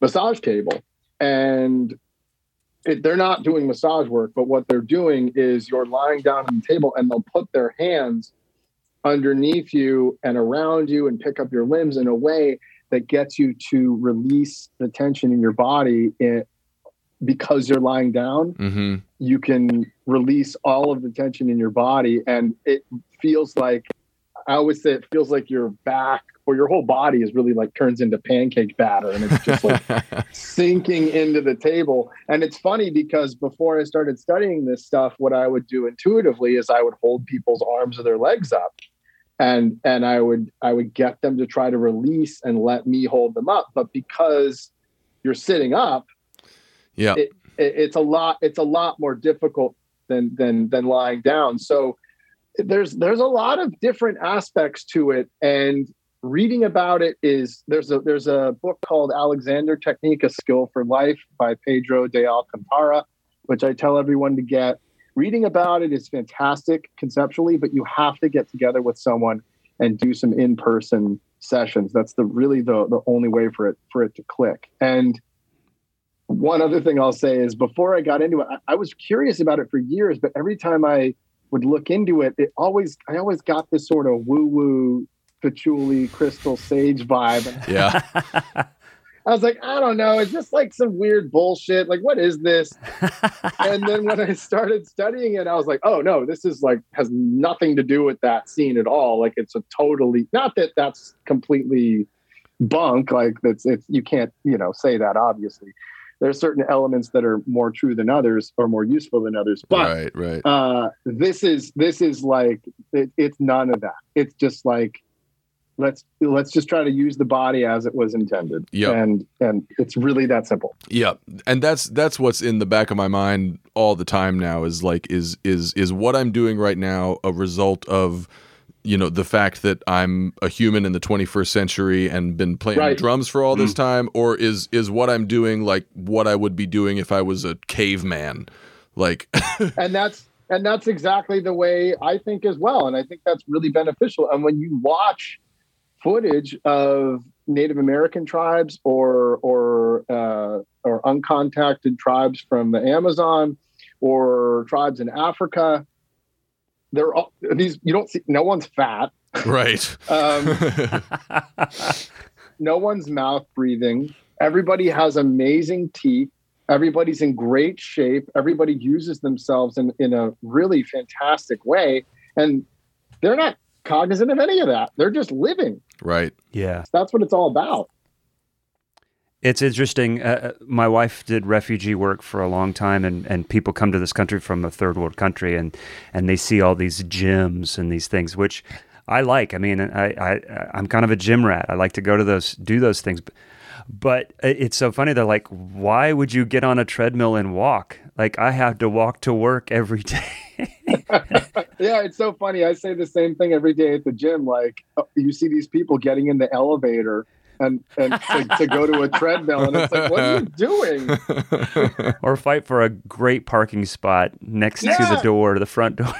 massage table and it, they're not doing massage work, but what they're doing is you're lying down on the table and they'll put their hands underneath you and around you and pick up your limbs in a way that gets you to release the tension in your body it, because you're lying down mm-hmm. you can release all of the tension in your body. And it feels like i always say it feels like your back or your whole body is really like turns into pancake batter and it's just like sinking into the table. And it's funny because before i started studying this stuff what i would do intuitively is i would hold people's arms or their legs up and and I would I would get them to try to release and let me hold them up. But because you're sitting up, yeah, it, it, it's a lot it's a lot more difficult than than than lying down. So there's there's a lot of different aspects to it, and reading about it is there's a there's a book called Alexander Technique: A Skill for Life by Pedro de Alcantara, which I tell everyone to get reading about it is fantastic conceptually, but you have to get together with someone and do some in-person sessions. That's the really the the only way for it for it to click. And one other thing I'll say is before I got into it, I, I was curious about it for years, but every time I would look into it, it always I always got this sort of woo-woo patchouli crystal sage vibe. Yeah. I was like, I don't know. It's just like some weird bullshit. Like, what is this? and then when I started studying it, I was like, oh no, this is like has nothing to do with that scene at all. Like, it's a totally not that that's completely bunk. Like, that's it's you can't you know say that obviously. There are certain elements that are more true than others or more useful than others. But right, right. Uh, this is this is like it, it's none of that. It's just like let's let's just try to use the body as it was intended. Yeah and and it's really that simple. Yeah and that's that's what's in the back of my mind all the time now is like is is is what i'm doing right now a result of you know the fact that i'm a human in the 21st century and been playing right. drums for all this mm. time or is is what i'm doing like what i would be doing if i was a caveman? Like and that's and that's exactly the way i think as well. And i think that's really beneficial. And when you watch footage of Native American tribes or or uh, or uncontacted tribes from the Amazon or tribes in Africa. They're all these. You don't see. No one's fat. Right. um, no one's mouth breathing. Everybody has amazing teeth. Everybody's in great shape. Everybody uses themselves in, in a really fantastic way. And they're not cognizant of any of that. They're just living. Right. Yeah. That's what it's all about. It's interesting. Uh, my wife did refugee work for a long time, and, and people come to this country from a third world country, and, and they see all these gyms and these things, which I like. I mean, I, I I'm kind of a gym rat. I like to go to those, do those things. But it's so funny. They're like, why would you get on a treadmill and walk? Like I have to walk to work every day. yeah, it's so funny. I say the same thing every day at the gym. Like uh, you see these people getting in the elevator and and to, to, go to a treadmill, and it's like, what are you doing? or fight for a great parking spot next yeah. to the door, the front door.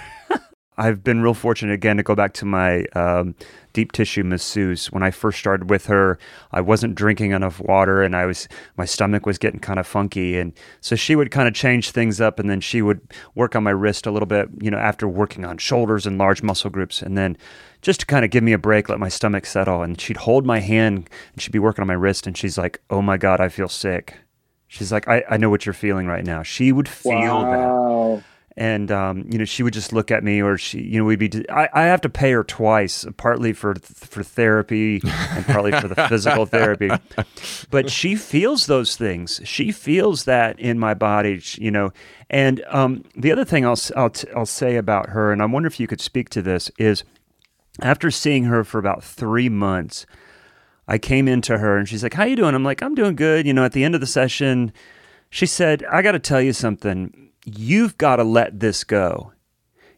I've been real fortunate again to go back to my um, deep tissue masseuse. When I first started with her, I wasn't drinking enough water, and I was my stomach was getting kind of funky, and so she would kind of change things up, and then she would work on my wrist a little bit, you know, after working on shoulders and large muscle groups, and then just to kind of give me a break, let my stomach settle, and she'd hold my hand and she'd be working on my wrist, and she's like, "Oh my god, I feel sick." She's like, I, I know what you're feeling right now. She would feel wow. that and um, you know she would just look at me or she you know we'd be I, I have to pay her twice partly for for therapy and partly for the physical therapy. But she feels those things. She feels that in my body you know. And um, the other thing I'll, I'll, I'll say about her and I wonder if you could speak to this is after seeing her for about three months I came into her and she's like how you doing? I'm like I'm doing good. You know at the end of the session she said I got to tell you something you've got to let this go.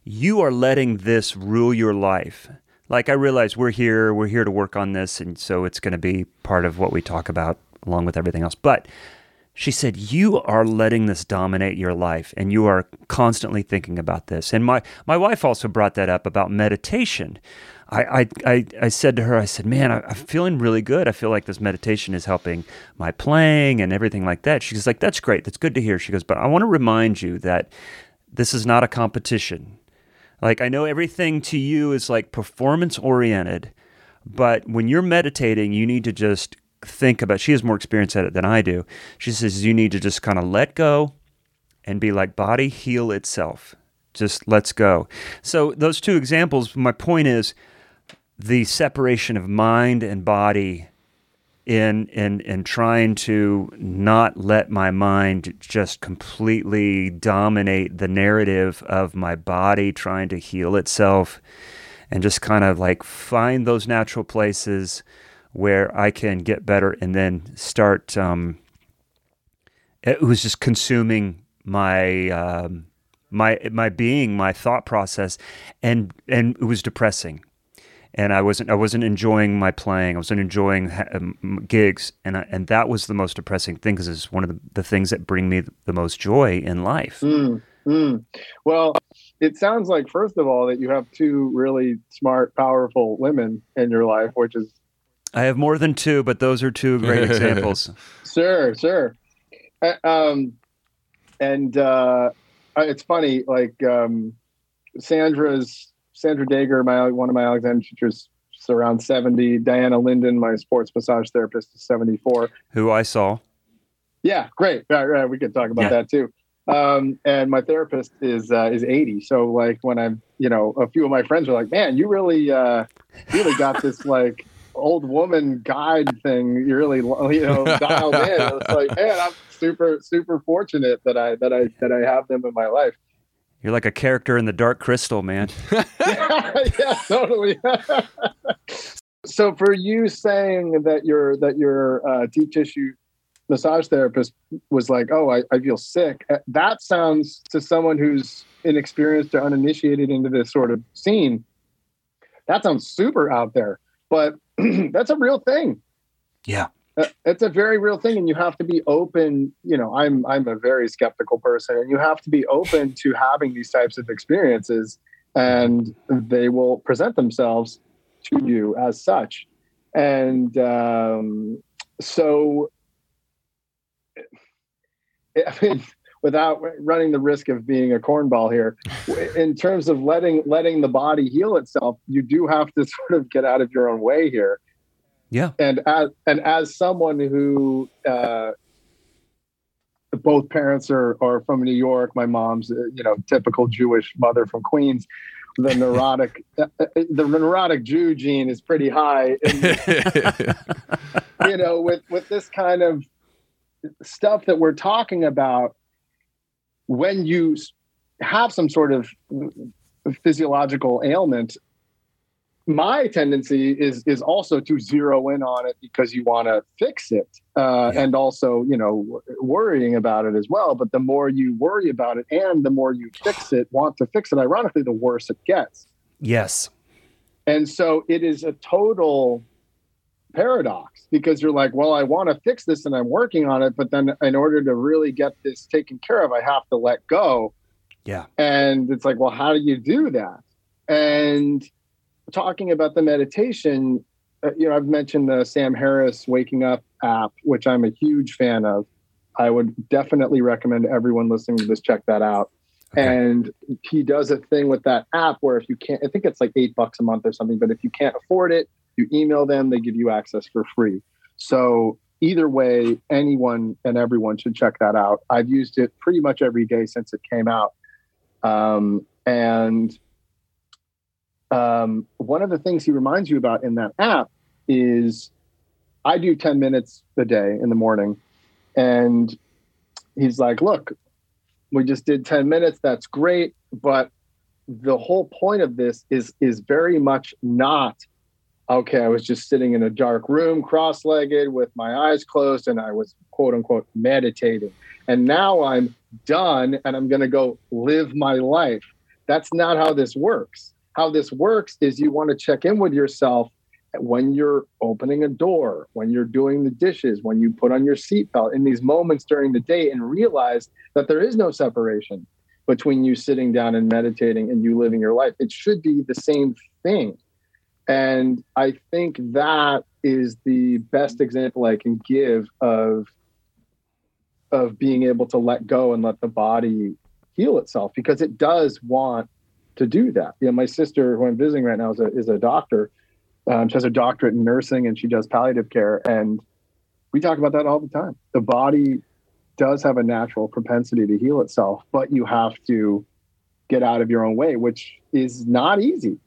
You are letting this rule your life. Like I realize we're here, we're here to work on this, and so it's going to be part of what we talk about along with everything else. But she said, You are letting this dominate your life, and you are constantly thinking about this. And my, my wife also brought that up about meditation. I, I, I said to her, I said, man, I, am feeling really good. I feel like this meditation is helping my playing and everything like that. She's like, that's great. That's good to hear. She goes, but I want to remind you that this is not a competition. Like, I know everything to you is like performance oriented, but when you're meditating, you need to just think about, she has more experience at it than I do. She says, you need to just kind of let go and be like, body heal itself. Just let's go. So, those two examples, my point is, the separation of mind and body in in in trying to not let my mind just completely dominate the narrative of my body trying to heal itself and just kind of like find those natural places where I can get better and then start um, it was just consuming my um, my my being my thought process and and it was depressing and I wasn't I wasn't enjoying my playing. I wasn't enjoying um, gigs, and I, and that was the most depressing thing because it's one of the, the things that bring me the most joy in life. Mm, mm. Well, it sounds like first of all that you have two really smart, powerful women in your life, which is. I have more than two, but those are two great examples. Sure, sure. Uh, um, and uh, it's funny, like um, Sandra's Sandra Dager, my one of my Alexander teachers, is around 70. Diana Linden, my sports massage therapist, is 74. Who I saw. Yeah, great. Right, right. We could talk about yeah. that too. Um, and my therapist is uh, is 80. So like when I'm, you know, a few of my friends are like, "Man, you really uh, really got this like old woman guide thing. You really you know dialed in." It's like, man, I'm super super fortunate that I that I that I have them in my life. You're like a character in the Dark Crystal, man. yeah, totally. so for you saying that your that your uh, deep tissue massage therapist was like, "Oh, I, I feel sick," uh, that sounds to someone who's inexperienced or uninitiated into this sort of scene. That sounds super out there, but that's a real thing. Yeah. Uh, it's a very real thing and you have to be open you know i'm i'm a very skeptical person and you have to be open to having these types of experiences and they will present themselves to you as such. And um, so i mean without running the risk of being a cornball here in terms of letting letting the body heal itself you do have to sort of get out of your own way here yeah. And as and as someone who uh, both parents are are from New York, my mom's uh, you know typical Jewish mother from Queens. the neurotic uh, uh, the neurotic Jew gene is pretty high. And, you know, with with this kind of stuff that we're talking about, when you have some sort of physiological ailment, my tendency is is also to zero in on it because you want to fix it uh, yeah. and also you know worrying about it as well. But the more you worry about it and the more you fix it want to fix it ironically the worse it gets. Yes. And so it is a total paradox because you're like well i want to fix this and i'm working on it but then in order to really get this taken care of i have to let go. Yeah. And it's like well how do you do that? And talking about the meditation, uh, you know, I've mentioned the Sam Harris Waking Up app, which I'm a huge fan of. I would definitely recommend everyone listening to this check that out. Okay. And he does a thing with that app where if you can't, I think it's like eight bucks a month or something, but if you can't afford it, you email them, they give you access for free. So either way, anyone and everyone should check that out. I've used it pretty much every day since it came out. Um, and um, one of the things he reminds you about in that app is I do 10 minutes a day in the morning. And he's like, look, we just did 10 minutes. That's great. But the whole point of this is is very much not okay i was just sitting in a dark room cross-legged with my eyes closed and i was quote unquote meditating and now i'm done and i'm going to go live my life that's not how this works how this works is you want to check in with yourself when you're opening a door, when you're doing the dishes, when you put on your seatbelt, in these moments during the day, and realize that there is no separation between you sitting down and meditating and you living your life. It should be the same thing. And I think that is the best example I can give of of being able to let go and let the body heal itself because it does want to do that. You know, my sister, who I'm visiting right now, is a, is a doctor. Um, she has a doctorate in nursing and she does palliative care. And we talk about that all the time. The body does have a natural propensity to heal itself, but you have to get out of your own way, which is not easy.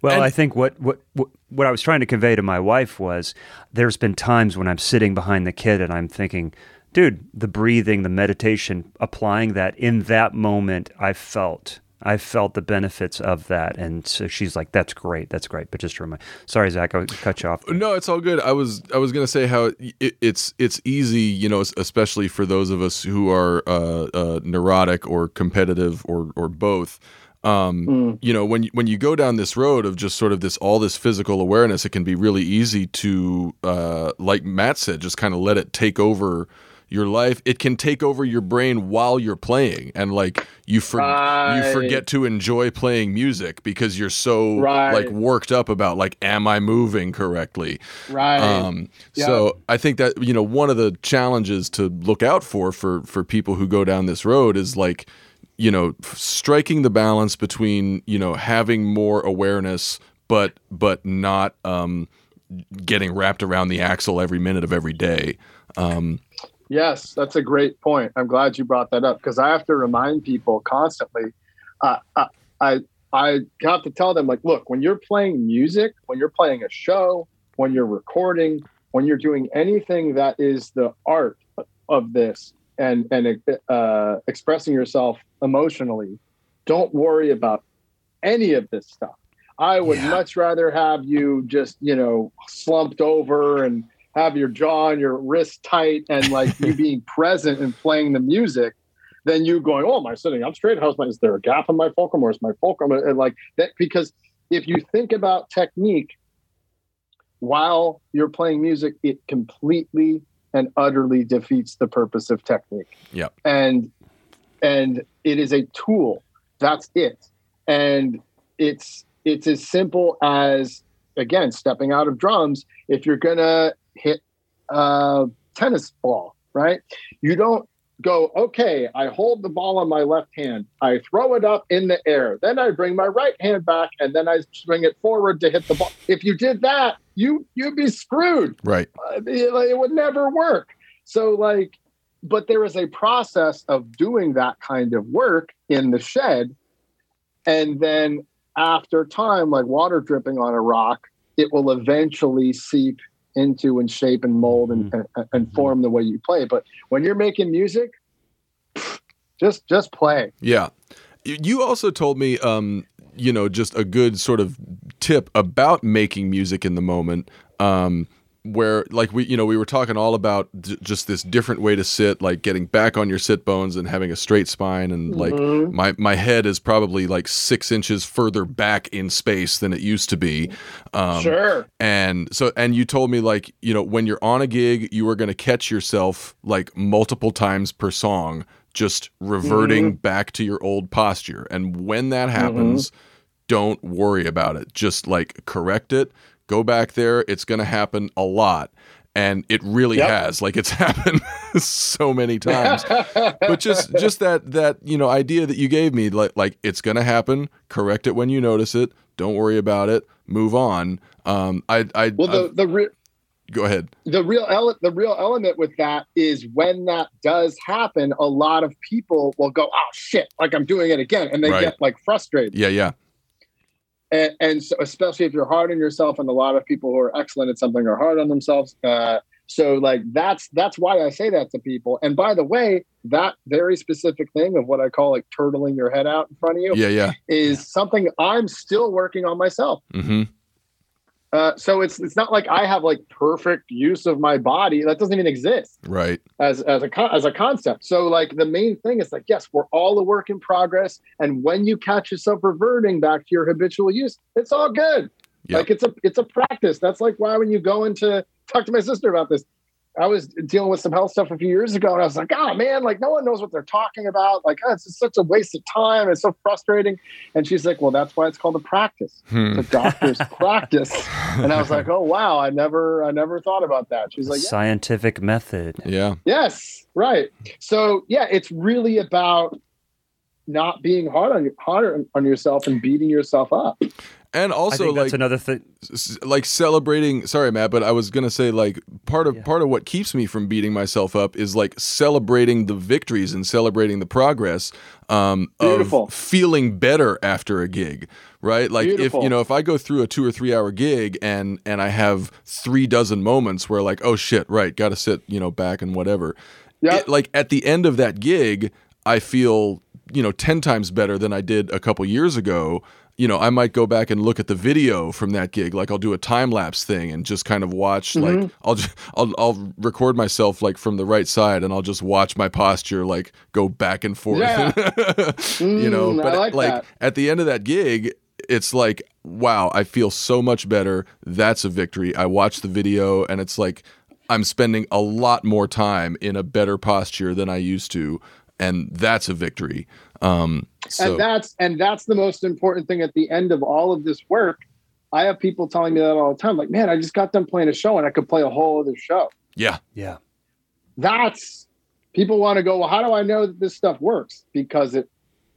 Well, and, I think what, what what I was trying to convey to my wife was there's been times when I'm sitting behind the kid and I'm thinking, dude, the breathing, the meditation, applying that in that moment, I felt I felt the benefits of that, and so she's like, "That's great, that's great." But just to remind, sorry, Zach, I cut you off. No, it's all good. I was I was gonna say how it, it's it's easy, you know, especially for those of us who are uh, uh, neurotic or competitive or or both. Um, mm. You know, when when you go down this road of just sort of this all this physical awareness, it can be really easy to, uh, like Matt said, just kind of let it take over your life it can take over your brain while you're playing and like you for, right. you forget to enjoy playing music because you're so right. like worked up about like am i moving correctly right um yep. so i think that you know one of the challenges to look out for for for people who go down this road is like you know striking the balance between you know having more awareness but but not um getting wrapped around the axle every minute of every day um Yes, that's a great point. I'm glad you brought that up because I have to remind people constantly. Uh, I, I have to tell them like, look, when you're playing music, when you're playing a show, when you're recording, when you're doing anything that is the art of this and and uh, expressing yourself emotionally, don't worry about any of this stuff. I would yeah. much rather have you just you know slumped over and have your jaw and your wrist tight and like you being present and playing the music than you going, oh, am I sitting up straight? How's my, is there a gap in my fulcrum or is my fulcrum and like that? Because if you think about technique while you're playing music, it completely and utterly defeats the purpose of technique. Yeah. And, and it is a tool. That's it. And it's, it's as simple as again stepping out of drums if you're gonna hit a tennis ball, right? You don't go, okay, I hold the ball on my left hand, I throw it up in the air, then I bring my right hand back, and then I swing it forward to hit the ball. If you did that, you you'd be screwed. Right. Uh, it would never work. So like, but there is a process of doing that kind of work in the shed and then after time, like water dripping on a rock, it will eventually seep into and shape and mold and, Mm-hmm. and, and form the way you play. But when you're making music, just just play. Yeah. You- You also told me, um, you know, just a good sort of tip about making music in the moment. Um, where like we you know we were talking all about d- just this different way to sit like getting back on your sit bones and having a straight spine and like mm-hmm. my my head is probably like six inches further back in space than it used to be. Um, sure. and so and you told me like you know when you're on a gig you are going to catch yourself like multiple times per song just reverting mm-hmm. back to your old posture. And when that mm-hmm. happens don't worry about it. Just like correct it go back there it's going to happen a lot. And it really Yep. has. Like it's happened so many times. But just just that that you know idea that you gave me like like it's gonna happen. Correct it when you notice it. Don't worry about it. Move on. Um i i Well, the the re- go ahead. the real ele- the real element with that is when that does happen, a lot of people will go, "Oh shit!" Like I'm doing it again, and they Right. get like frustrated. yeah yeah and, and so especially if you're hard on yourself and a lot of people who are excellent at something are hard on themselves uh, so like that's that's why i say that to people. And by the way that very specific thing of what i call like turtling your head out in front of you yeah yeah. is something i'm still working on myself. Hmm uh, so it's it's not like i have like perfect use of my body that doesn't even exist right as as a con- as a concept. So like the main thing is like yes, we're all a work in progress, and when you catch yourself reverting back to your habitual use, it's all good. Yep. Like it's a it's a practice. That's like why when you go into talk to my sister about this. I was dealing with some health stuff a few years ago, and I was like, "Oh man, like no one knows what they're talking about. Like, oh, it's just such a waste of time. It's so frustrating." And she's like, "Well, that's why it's called a practice. Hmm. It's a doctor's practice." And I was like, "Oh wow, I never, I never thought about that." She's like, "Yeah, Scientific method. yeah Yes, right. So yeah, it's really about not being hard on hard on yourself and beating yourself up. And I also think like that's another thing. like celebrating sorry matt but i was gonna say like part of Yeah. part of what keeps me from beating myself up is like celebrating the victories and celebrating the progress um Beautiful. of feeling better after a gig right like Beautiful. if you know if i go through a two or three hour gig and and i have three dozen moments where like oh shit right gotta sit you know back and whatever Yeah. it- like at the end of that gig, I feel you know ten times better than I did a couple years ago. You know, I might go back and look at the video from that gig. Like I'll do a time lapse thing and just kind of watch. Mm-hmm. Like I'll just I'll I'll record myself like from the right side and I'll just watch my posture like go back and forth. Yeah. you know, Mm, but like that. at the end of that gig, it's like, wow, I feel so much better. That's a victory. I watch the video and it's like I'm spending a lot more time in a better posture than I used to, and that's a victory. Um, so and that's and that's the most important thing at the end of all of this work. I have people telling me that all the time. Like, man, I just got done playing a show and I could play a whole other show. yeah, Yeah. That's people want to go, well, how do I know that this stuff works? Because it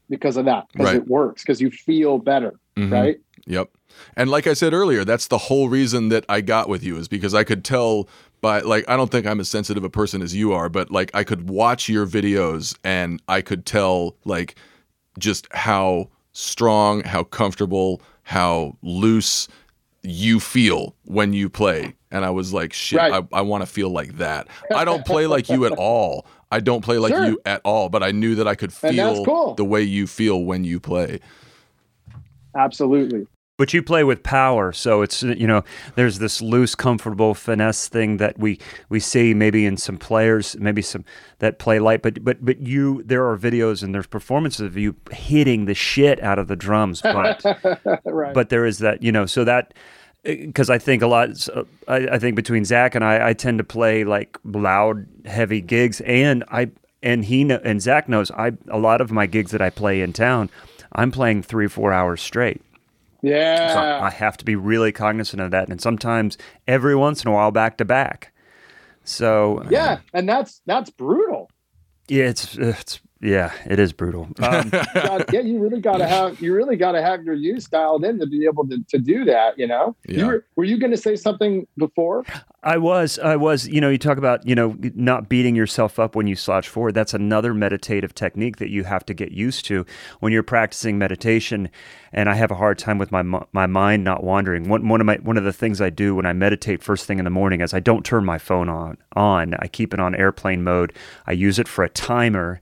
because of that. Because Right. it works, because you feel better. Mhm. Right. Yep. And like I said earlier, that's the whole reason that I got with you is because I could tell by like I don't think I'm as sensitive a person as you are, but like I could watch your videos and I could tell like just how strong, how comfortable, how loose you feel when you play. And I was like, shit, Right. I, I want to feel like that. I don't play like you at all. I don't play like Sure. you at all, but I knew that I could feel cool. the way you feel when you play. Absolutely. But you play with power, so it's you know there's this loose, comfortable finesse thing that we we see maybe in some players, maybe some that play light. But but but you, there are videos and there's performances of you hitting the shit out of the drums, but right. but there is that you know so that because I think a lot so I, I think between Zach and I I tend to play like loud heavy gigs and I and he and Zach knows I a lot of my gigs that I play in town I'm playing three four hours straight so yeah. I have to be really cognizant of that and sometimes every once in a while back to back so yeah. Uh, and that's that's brutal. yeah it's it's Yeah, it is brutal. Um, God, yeah, you really got to have you really got to have your use dialed in to be able to, to do that. You know, Yeah. you were, were you going to say something before? I was, I was, you know, you talk about, you know, not beating yourself up when you slouch forward. That's another meditative technique that you have to get used to when you're practicing meditation. And I have a hard time with my my mind not wandering. One one of my one of the things I do when I meditate first thing in the morning is I don't turn my phone on. On I keep it on airplane mode. I use it for a timer,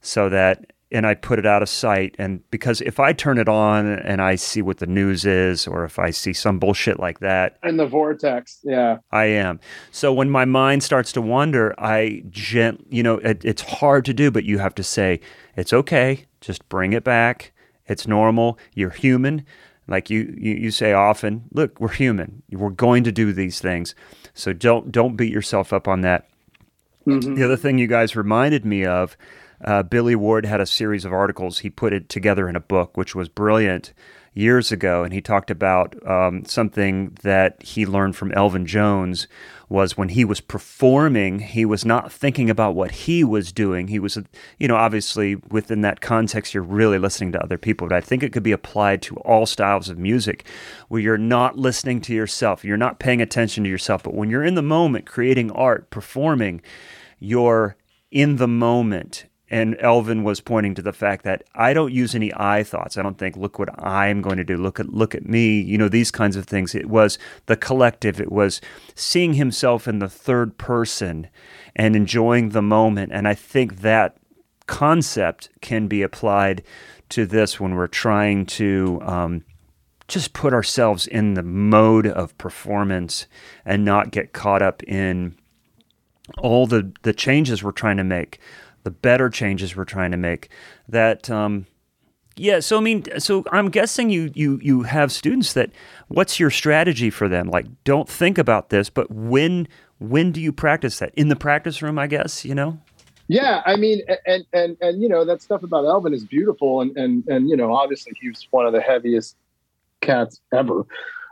so that and I put it out of sight. And because if I turn it on and I see what the news is, or if I see some bullshit like that, In the vortex, yeah. I am. So when my mind starts to wander, I gent, you know, it, it's hard to do, but you have to say, it's okay. Just bring it back. It's normal. You're human. Like you, you, you say often, look, we're human. We're going to do these things. So don't, don't beat yourself up on that. Mm-hmm. The other thing you guys reminded me of, uh, Billy Ward had a series of articles. He put it together in a book, which was brilliant years ago, and he talked about um, something that he learned from Elvin Jones was when he was performing, he was not thinking about what he was doing. He was, you know, obviously within that context, you're really listening to other people. But I think it could be applied to all styles of music, where you're not listening to yourself, you're not paying attention to yourself. But when you're in the moment, creating art, performing, you're in the moment. And Elvin was pointing to the fact that I don't use any I thoughts. I don't think, look what I'm going to do. Look at look at me. You know these kinds of things. It was the collective. It was seeing himself in the third person and enjoying the moment. And I think that concept can be applied to this when we're trying to um, just put ourselves in the mode of performance and not get caught up in all the the changes we're trying to make, the better changes we're trying to make. That um, yeah. So I mean, so I'm guessing you you you have students that. What's your strategy for them? Like, don't think about this, but when when do you practice that in the practice room? I guess you know. Yeah, I mean, and and and you know that stuff about Elvin is beautiful, and and and you know, obviously he was one of the heaviest cats ever.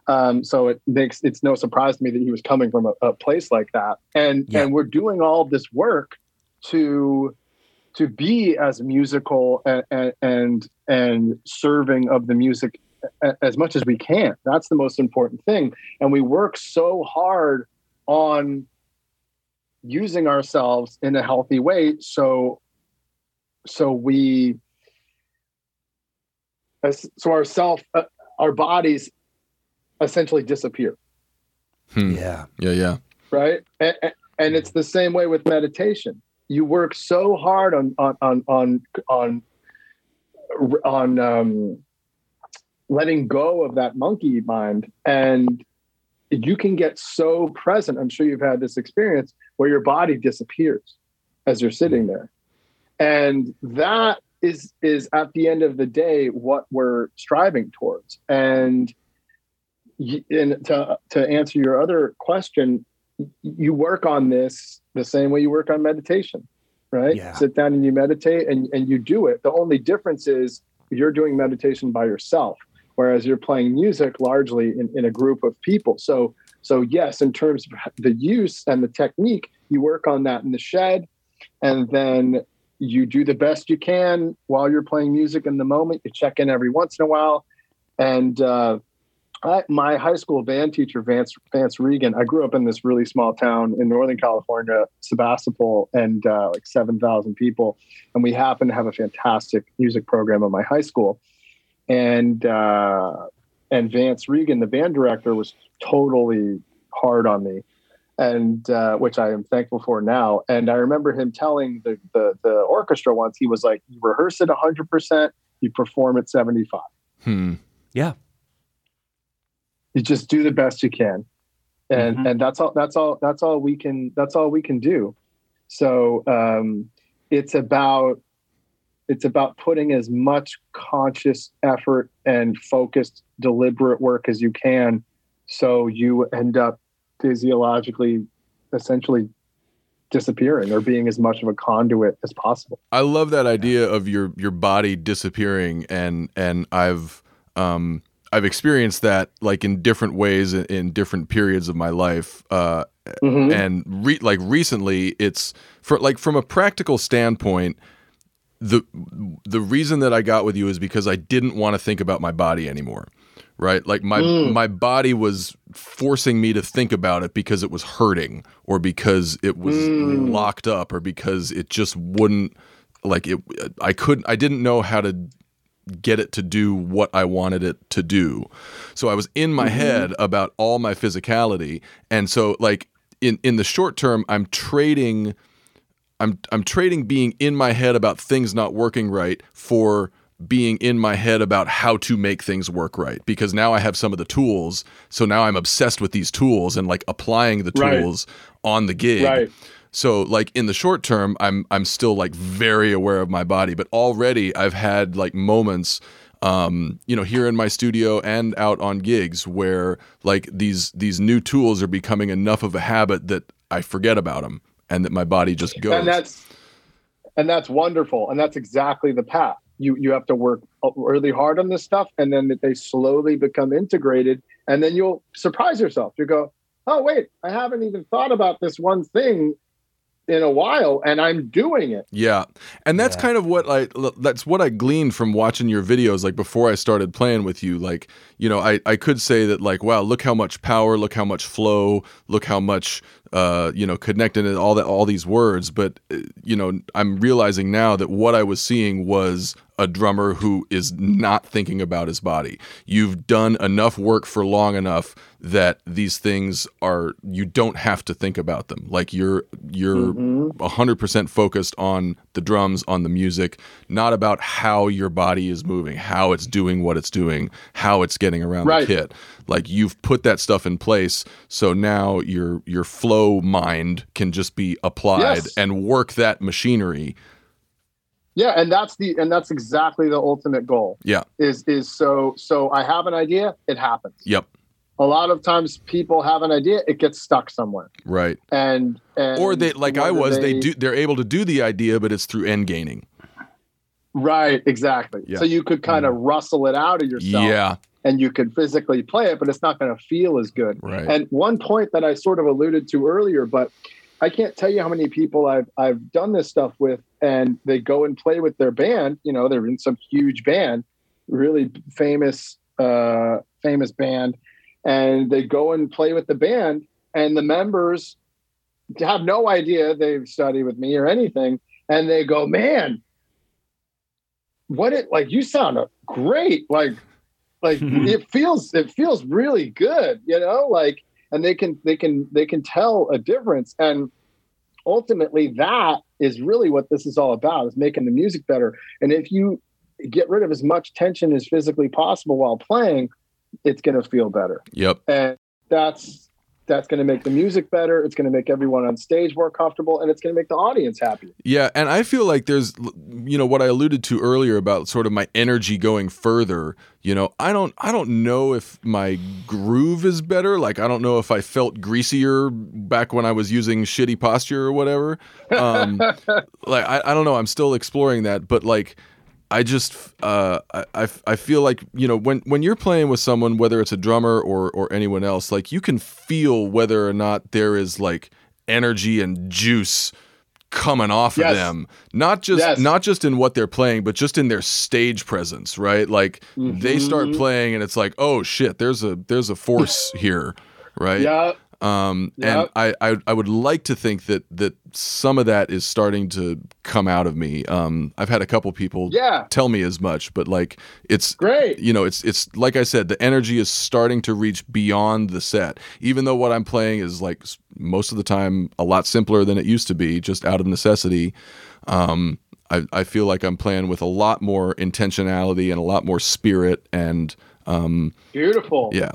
Um, so it makes it's no surprise to me that he was coming from a, a place like that, and Yeah. and we're doing all this work to to be as musical and and and, and serving of the music as much as we can. That's the most important thing, and we work so hard on using ourselves in a healthy way so so we as- so our self uh, our bodies essentially disappear Hmm. Yeah. Yeah, yeah. right and, and it's the same way with meditation you work so hard on on on on on, on um, letting go of that monkey mind. And you can get so present i'm sure you've had this experience where your body disappears as you're sitting there. And that is is at the end of the day what we're striving towards. And and to to answer your other question you work on this the same way you work on meditation right? Yeah. sit down and you meditate and, and you do it. The only difference is you're doing meditation by yourself whereas you're playing music largely in, in a group of people. So so yes in terms of the use and the technique you work on that in the shed and then you do the best you can while you're playing music in the moment. You check in every once in a while and uh, I, my high school band teacher Vance Vance Regan. I grew up in this really small town in Northern California, Sebastopol, and uh, like seven thousand people. And we happened to have a fantastic music program at my high school. And uh, and Vance Regan, the band director, was totally hard on me, and uh, which I am thankful for now. And I remember him telling the the, the orchestra once, he was like, "You rehearse at hundred percent, you perform at seventy five." Hmm. Yeah. You just do the best you can. And Mhm. and that's all that's all that's all we can that's all we can do. So um it's about it's about putting as much conscious effort and focused deliberate work as you can so you end up physiologically essentially disappearing or being as much of a conduit as possible. I love that idea of your your body disappearing and and I've um I've experienced that like in different ways in, in different periods of my life uh Mhm. and re- like recently it's for like from a practical standpoint the the reason that I got with you is because I didn't want to think about my body anymore. Right? Like my my body was forcing me to think about it because it was hurting or because it was locked up or because it just wouldn't like it I couldn't I didn't know how to get it to do what I wanted it to do. So I was in my mm-hmm. head about all my physicality and so like in in the short term I'm trading I'm I'm trading being in my head about things not working right for being in my head about how to make things work right because now I have some of the tools so now I'm obsessed with these tools and like applying the Right. On the gig. Right. So like in the short term I'm I'm still like very aware of my body but already I've had like moments um, you know, here in my studio and out on gigs where like these these new tools are becoming enough of a habit that I forget about them and that my body just goes. and that's and that's wonderful and that's exactly the path you you have to work really hard on this stuff and then they slowly become integrated and then you'll surprise yourself you go oh wait i haven't even thought about this one thing in a while and i'm doing it Yeah. And that's Yeah. kind of what I that's what I gleaned from watching your videos like before I started playing with you like, you know, I I could say that like wow, look how much power, look how much flow, look how much uh, you know, connected and all that all these words, but uh, you know, I'm realizing now that what I was seeing was a drummer who is not thinking about his body. You've done enough work for long enough that these things are you don't have to think about them. Like you're you're Mm-hmm. 100% focused on the drums, on the music, not about how your body is moving, how it's doing what it's doing, how it's getting around Right. the kit. Like you've put that stuff in place, so now your your flow mind can just be applied Yes. and work that machinery. yeah and that's the and that's exactly the ultimate goal Yeah. is is so so i have an idea it happens Yep. a lot of times people have an idea it gets stuck somewhere Right. and, and Or they like I was, they, do they're able to do the idea, but it's through end gaining. Right, exactly. Yeah. So you could kind of mm-hmm. rustle it out of yourself Yeah. And you can physically play it, but it's not going to feel as good. Right. And one point that I sort of alluded to earlier, but I can't tell you how many people I've I've done this stuff with, and they go and play with their band. You know, they're in some huge band, really famous, uh, famous band, and they go and play with the band, and the members have no idea they've studied with me or anything, and they go, "Man, what it like? You sound great! Like, like it feels it feels really good, you know, like." and they can they can they can tell a difference and ultimately that is really what this is all about is making the music better and if you get rid of as much tension as physically possible while playing it's going to feel better Yep. and that's that's going to make the music better it's going to make everyone on stage more comfortable and it's going to make the audience happy Yeah, and I feel like there's, you know, what I alluded to earlier about sort of my energy going further. You know, I don't, I don't know if my groove is better. Like, I don't know if I felt greasier back when I was using shitty posture or whatever. Um, like, I, I don't know. I'm still exploring that, but like, I just, uh, I, I, feel like you know when when you're playing with someone, whether it's a drummer or or anyone else, like you can feel whether or not there is like energy and juice coming off Yes. of them not just Yes. not just in what they're playing but just in their stage presence right like they start Mhm. playing and it's like oh shit there's a there's a force here right yeah um Yep. and I, I i would like to think that that some of that is starting to come out of me. Um i've had a couple people yeah. tell me as much but like it's great. you know it's it's like i said the energy is starting to reach beyond the set. Even though what i'm playing is like most of the time a lot simpler than it used to be just out of necessity um i, I feel like i'm playing with a lot more intentionality and a lot more spirit and um beautiful. yeah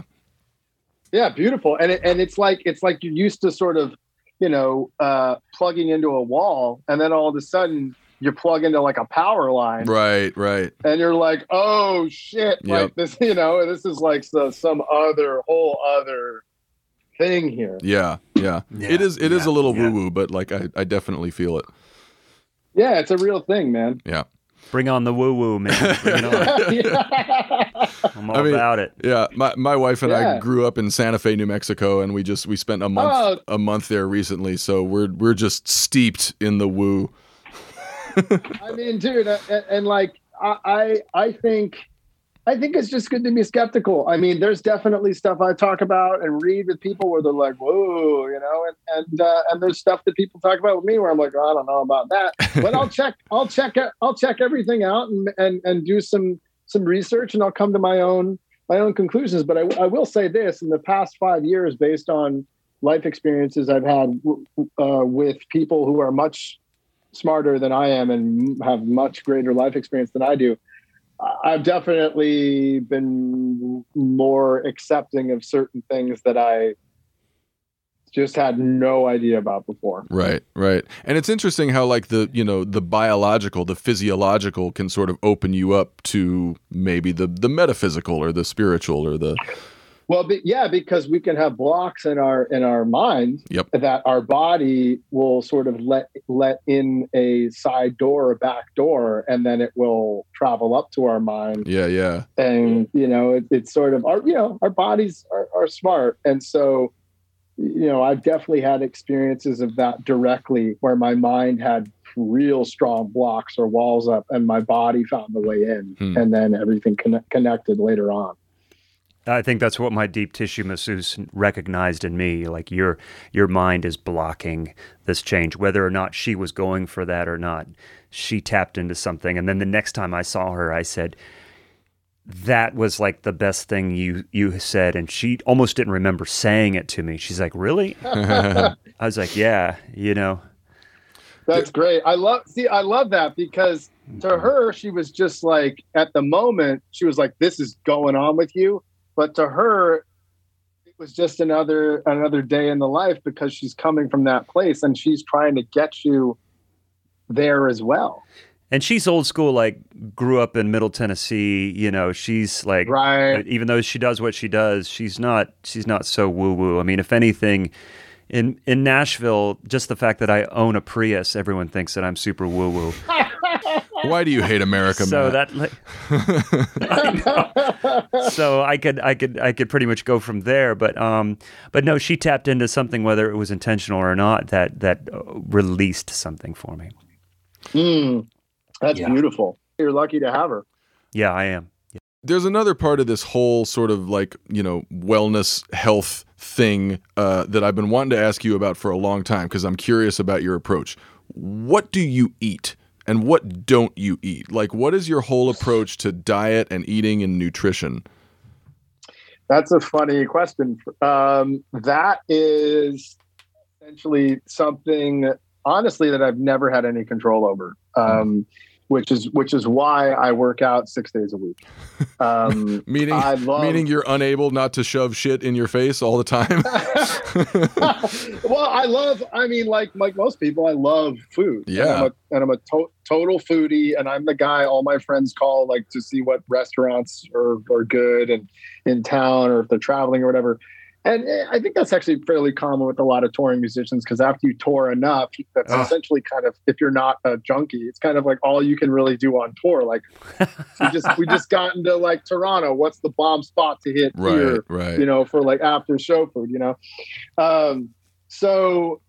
Yeah, beautiful. And it, and it's like it's like you're used to sort of, you know, uh, plugging into a wall, and then all of a sudden you plug into like a power line, right right and you're like, oh shit, Yep. like this, you know, this is like so, some other whole other thing here. yeah yeah, Yeah, it is It is yeah, a little yeah. woo woo but like I, I definitely feel it Yeah, it's a real thing, man. yeah Bring on the woo woo, man. Bring it on. Yeah. I'm all I mean- about it. Yeah, my, my wife and I grew up in Santa Fe, New Mexico, and we just we spent a month Oh. a month there recently. So we're we're just steeped in the woo. I mean, dude, and, and like I, I, I think, I think it's just good to be skeptical. I mean, there's definitely stuff I talk about and read with people where they're like, "Whoa," you know, and and uh, and there's stuff that people talk about with me where I'm like, oh, "I don't know about that," but I'll check, I'll check, I'll check everything out and and and do some some research, and I'll come to my own my own conclusions. But I, I will say this: in the past five years, based on life experiences I've had uh, with people who are much smarter than I am and have much greater life experience than I do, I've definitely been more accepting of certain things that I just had no idea about before. Right, right. And it's interesting how like the, you know, the biological, the physiological can sort of open you up to maybe the the metaphysical or the spiritual or the well, but yeah, because we can have blocks in our in our mind yep. that our body will sort of let let in a side door, a back door, and then it will travel up to our mind. Yeah, yeah. And you know, it, it's sort of our you know our bodies are, are smart, and so you know I've definitely had experiences of that directly, where my mind had real strong blocks or walls up, and my body found the way in, hmm. and then everything con- connected later on. I think that's what my deep tissue masseuse recognized in me. Like your your mind is blocking this change, whether or not she was going for that or not. She tapped into something, and then the next time I saw her, I said, "That was like the best thing you you said." And she almost didn't remember saying it to me. She's like, "Really?" I was like, "Yeah, you know." That's great. I love see. I love that because to mm-hmm. her, she was just like at the moment, she was like, "This is going on with you." But to her it was just another another day in the life because she's coming from that place and she's trying to get you there as well. And she's old school like grew up in middle tennessee you know she's like right. even though she does what she does she's not she's not so woo woo i mean if anything in in nashville just the fact that i own a prius everyone thinks that i'm super woo woo Why do you hate America, so Matt? that so I could I could I could pretty much go from there, but um, but no, she tapped into something whether it was intentional or not that that uh, released something for me. Mm, that's yeah. beautiful. You're lucky to have her. Yeah, I am. Yeah. There's another part of this whole sort of like you know wellness health thing uh, that I've been wanting to ask you about for a long time because I'm curious about your approach. What do you eat? And what don't you eat? Like, what is your whole approach to diet and eating and nutrition? That's a funny question. Um, that is essentially something, honestly, that I've never had any control over. Um, which is which is why I work out six days a week. Um, meaning, love, meaning you're unable not to shove shit in your face all the time. well, I love. I mean, like like most people, I love food. Yeah, and I'm a, and I'm a to- total foodie, and I'm the guy all my friends call like to see what restaurants are are good and in town, or if they're traveling or whatever and eh, I think that's actually fairly common with a lot of touring musicians because after you tour enough, that's essentially kind of if you're not a junkie, it's kind of like all you can really do on tour. Like we just we just got into like Toronto. What's the bomb spot to hit right, here? Right. You know, for like after show food. You know, um, so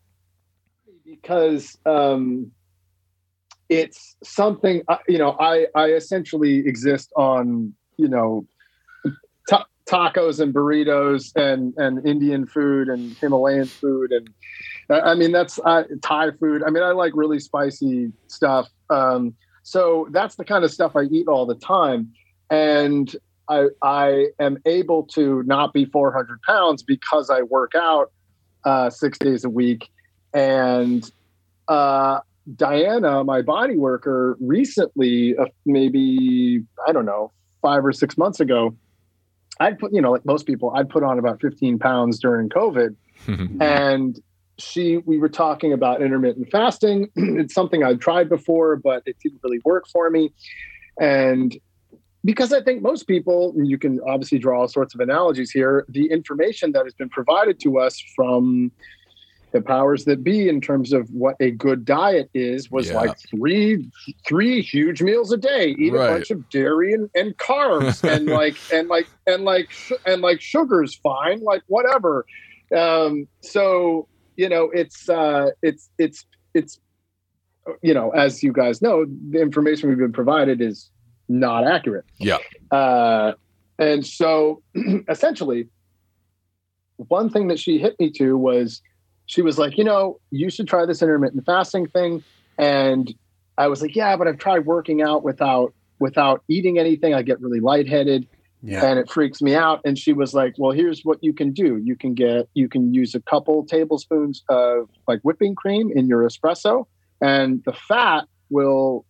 because um, it's something uh, you know, I I essentially exist on you know tacos and burritos and and Indian food and Himalayan food and I mean that's uh, Thai food. I mean I like really spicy stuff. Um, so that's the kind of stuff I eat all the time, and I I am able to not be 400 pounds because I work out uh, six days a week, and uh, Diana, my body worker, recently, uh, maybe I don't know, five or six months ago, I'd put, you know, like most people, I'd put on about 15 pounds during COVID. and she, we were talking about intermittent fasting. it's something I'd tried before, but it didn't really work for me. And because I think most people, you can obviously draw all sorts of analogies here, the information that has been provided to us from the powers that be in terms of what a good diet is was yeah. like three three huge meals a day eat right. a bunch of dairy and, and carbs and like and like and like and like sugar's fine like whatever um so you know it's uh it's it's it's you know, as you guys know, the information we've been provided is not accurate. Yeah. Uh, and so essentially, one thing that she hit me to was she was like, you know, you should try this intermittent fasting thing. And I was like, yeah, but I've tried working out without without eating anything. I get really lightheaded Yeah. and it freaks me out. And she was like, well, here's what you can do. You can get you can use a couple tablespoons of like whipping cream in your espresso, and the fat will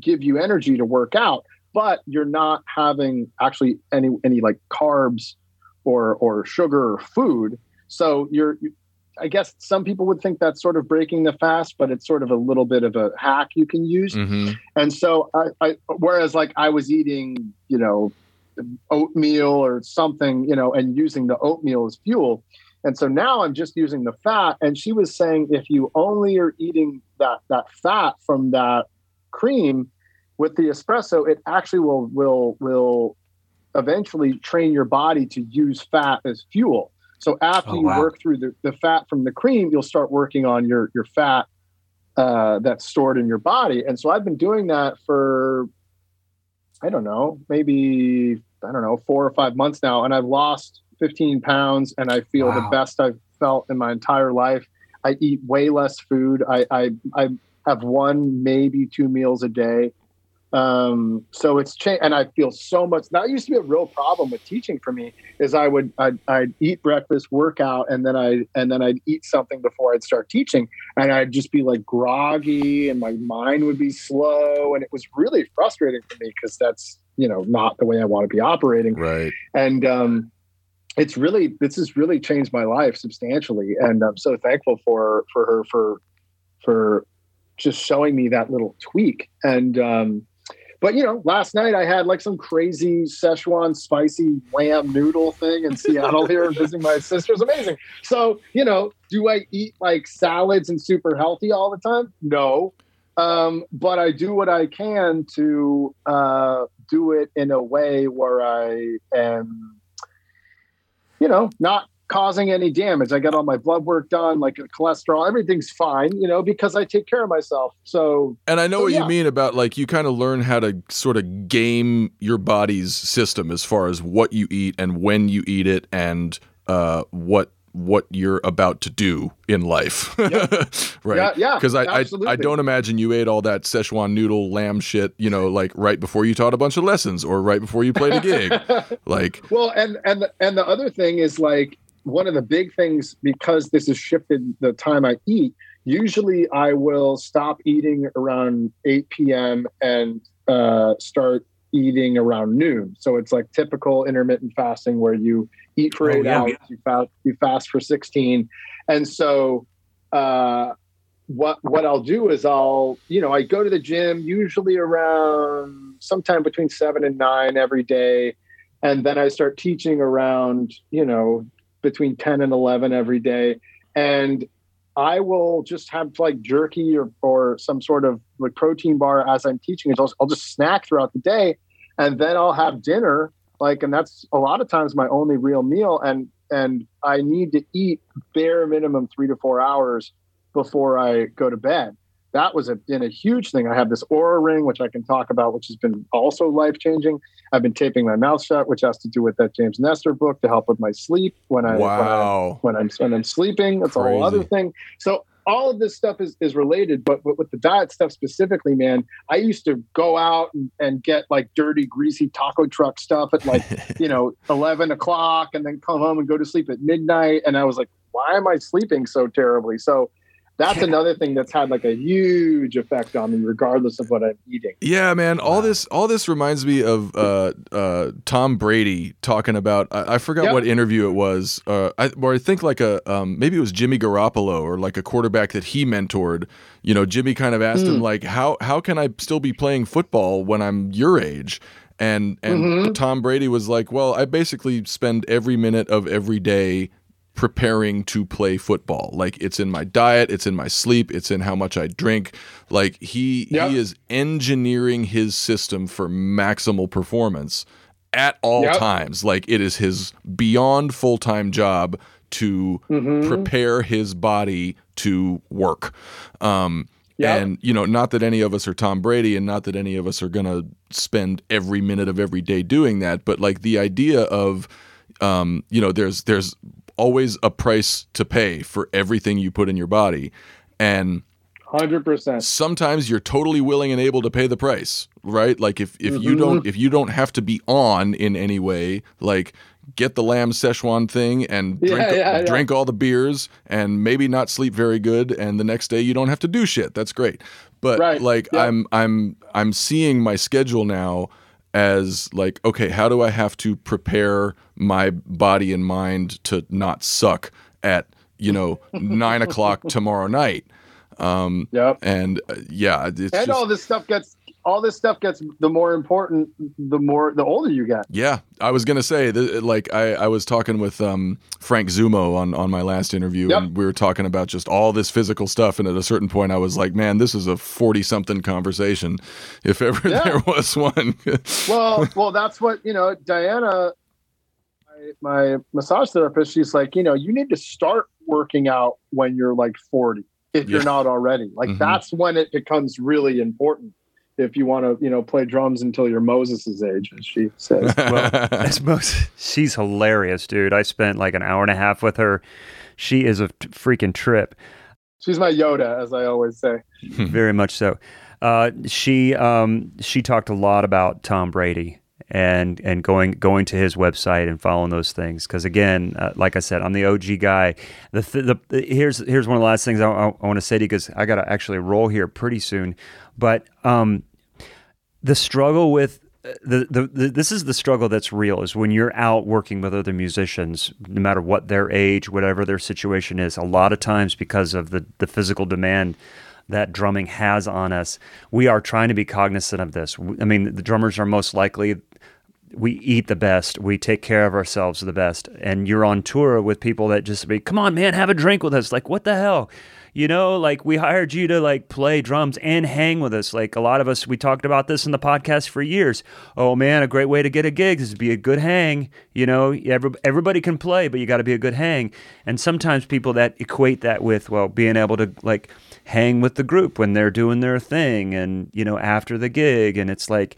give you energy to work out, but you're not having actually any any like carbs or or sugar or food. So you're I guess some people would think that's sort of breaking the fast, but it's sort of a little bit of a hack you can use. hmm And so I, I whereas like I was eating, you know, oatmeal or something, you know, and using the oatmeal as fuel. And so now I'm just using the fat. And she was saying if you only are eating that that fat from that cream with the espresso, it actually will will will eventually train your body to use fat as fuel. So after Oh, you work through the, the fat from the cream, you'll start working on your your fat uh, that's stored in your body. And so I've been doing that for, I don't know, maybe, I don't know, four or five months now. And I've lost 15 pounds and I feel the best I've felt in my entire life. I eat way less food. I, I, I have one, maybe two meals a day. Um, so it's changed and I feel so much. That used to be a real problem with teaching for me is I would, I'd, I'd eat breakfast, workout, and then I, and then I'd eat something before I'd start teaching and I'd just be like groggy and my mind would be slow. And it was really frustrating for me because that's, you know, not the way I want to be operating. Right. And um, it's really, this has really changed my life substantially. And I'm so thankful for, for her, for, for just showing me that little tweak. And, um, but you know, last night I had like some crazy Szechuan spicy lamb noodle thing in Seattle here visiting my sister. It's amazing. So, you know, do I eat like salads and super healthy all the time? No. Um, but I do what I can to uh, do it in a way where I am, you know, not causing any damage. I got all my blood work done, like cholesterol, everything's fine, you know, because I take care of myself. So And I know So, what yeah. you mean about like you kind of learn how to sort of game your body's system as far as what you eat and when you eat it and uh, what what you're about to do in life. right. Yeah, yeah, Because I, I I don't imagine you ate all that Szechuan noodle lamb shit, you know, like right before you taught a bunch of lessons or right before you played a gig. like Well, and and the, and the other thing is like one of the big things because this has shifted the time I eat. Usually, I will stop eating around eight p.m. and uh, start eating around noon. So it's like typical intermittent fasting where you eat for Oh, eight yeah, hours, you fast you fast for sixteen, and so. Uh, what what I'll do is I'll you know I go to the gym usually around sometime between seven and nine every day, and then I start teaching around you know between ten and eleven every day, and I will just have like jerky or or some sort of like protein bar as I'm teaching. I'll, I'll just snack throughout the day, and then I'll have dinner like and that's a lot of times my only real meal and and I need to eat bare minimum three to four hours before I go to bed. That was a, been a huge thing. I have this Oura ring, which I can talk about, which has been also life changing. I've been taping my mouth shut, which has to do with that James Nestor book to help with my sleep when I when, I, wow. when I'm when I'm sleeping. That's a whole other thing. So all of this stuff is, is related, but, but with the diet stuff specifically, man, I used to go out and, and get like dirty, greasy taco truck stuff at like you know, 11 o'clock and then come home and go to sleep at midnight. And I was like, why am I sleeping so terribly? So that's Yeah. another thing that's had like a huge effect on me, regardless of what I'm eating. Yeah, man. All this, all this reminds me of uh, uh, Tom Brady talking about. I, I forgot Yep. what interview it was. Uh, I, or I think like a um, maybe it was Jimmy Garoppolo or like a quarterback that he mentored. You know, Jimmy kind of asked him like, how how can I still be playing football when I'm your age? And and Tom Brady was like, well, I basically spend every minute of every day preparing to play football. Like it's in my diet, it's in my sleep, it's in how much I drink. Like he Yeah. he is engineering his system for maximal performance at all Yep. times. Like it is his beyond full-time job to Mm-hmm. prepare his body to work. Um Yep. And you know, not that any of us are Tom Brady, and not that any of us are gonna spend every minute of every day doing that, but like the idea of, um, you know, there's there's always a price to pay for everything you put in your body, and Hundred percent. sometimes you're totally willing and able to pay the price, right? Like if if you don't mm-hmm. if you don't have to be on in any way, like get the lamb Szechuan thing and drink yeah, yeah. drink all the beers and maybe not sleep very good and the next day you don't have to do shit. That's great. But Right, like. I'm I'm I'm seeing my schedule now as like okay, how do I have to prepare my body and mind to not suck at you know nine o'clock tomorrow night? Um, Yep. and uh, yeah, it's And just, all this stuff gets all this stuff gets the more important the more the older you get. yeah. I was gonna say that, like I, I was talking with um, Frank Zummo on on my last interview, Yep. and we were talking about just all this physical stuff. And at a certain point, I was like, man, this is a forty something conversation, if ever Yeah. there was one. Well, well, that's what you know. Diana, my, my massage therapist, she's like, you know, you need to start working out when you're like 40, if you're not already. Like Mhm. that's when it becomes really important. If you want to, you know, play drums until you're Moses's age, as she says. Well, that's most. She's hilarious, dude. I spent like an hour and a half with her. She is a t- freaking trip. She's my Yoda, as I always say. very much so. Uh, she um, she talked a lot about Tom Brady and and going going to his website and following those things because again, uh, like I said, I'm the OG guy. The, th- the, the here's here's one of the last things I, I, I want to say to you because I got to actually roll here pretty soon, but um, the struggle with the, the, the this is the struggle that's real is when you're out working with other musicians no matter what their age whatever their situation is a lot of times because of the the physical demand that drumming has on us we are trying to be cognizant of this. I mean the drummers are most likely we eat the best we take care of ourselves the best and you're on tour with people that just be come on man have a drink with us. Like what the hell? You know like we hired you to like play drums and hang with us. Like a lot of us we talked about this in the podcast for years. Oh man a great way to get a gig is to be a good hang. You know every, everybody can play but you got to be a good hang. And sometimes people that equate that with well being able to like hang with the group when they're doing their thing and you know after the gig and it's like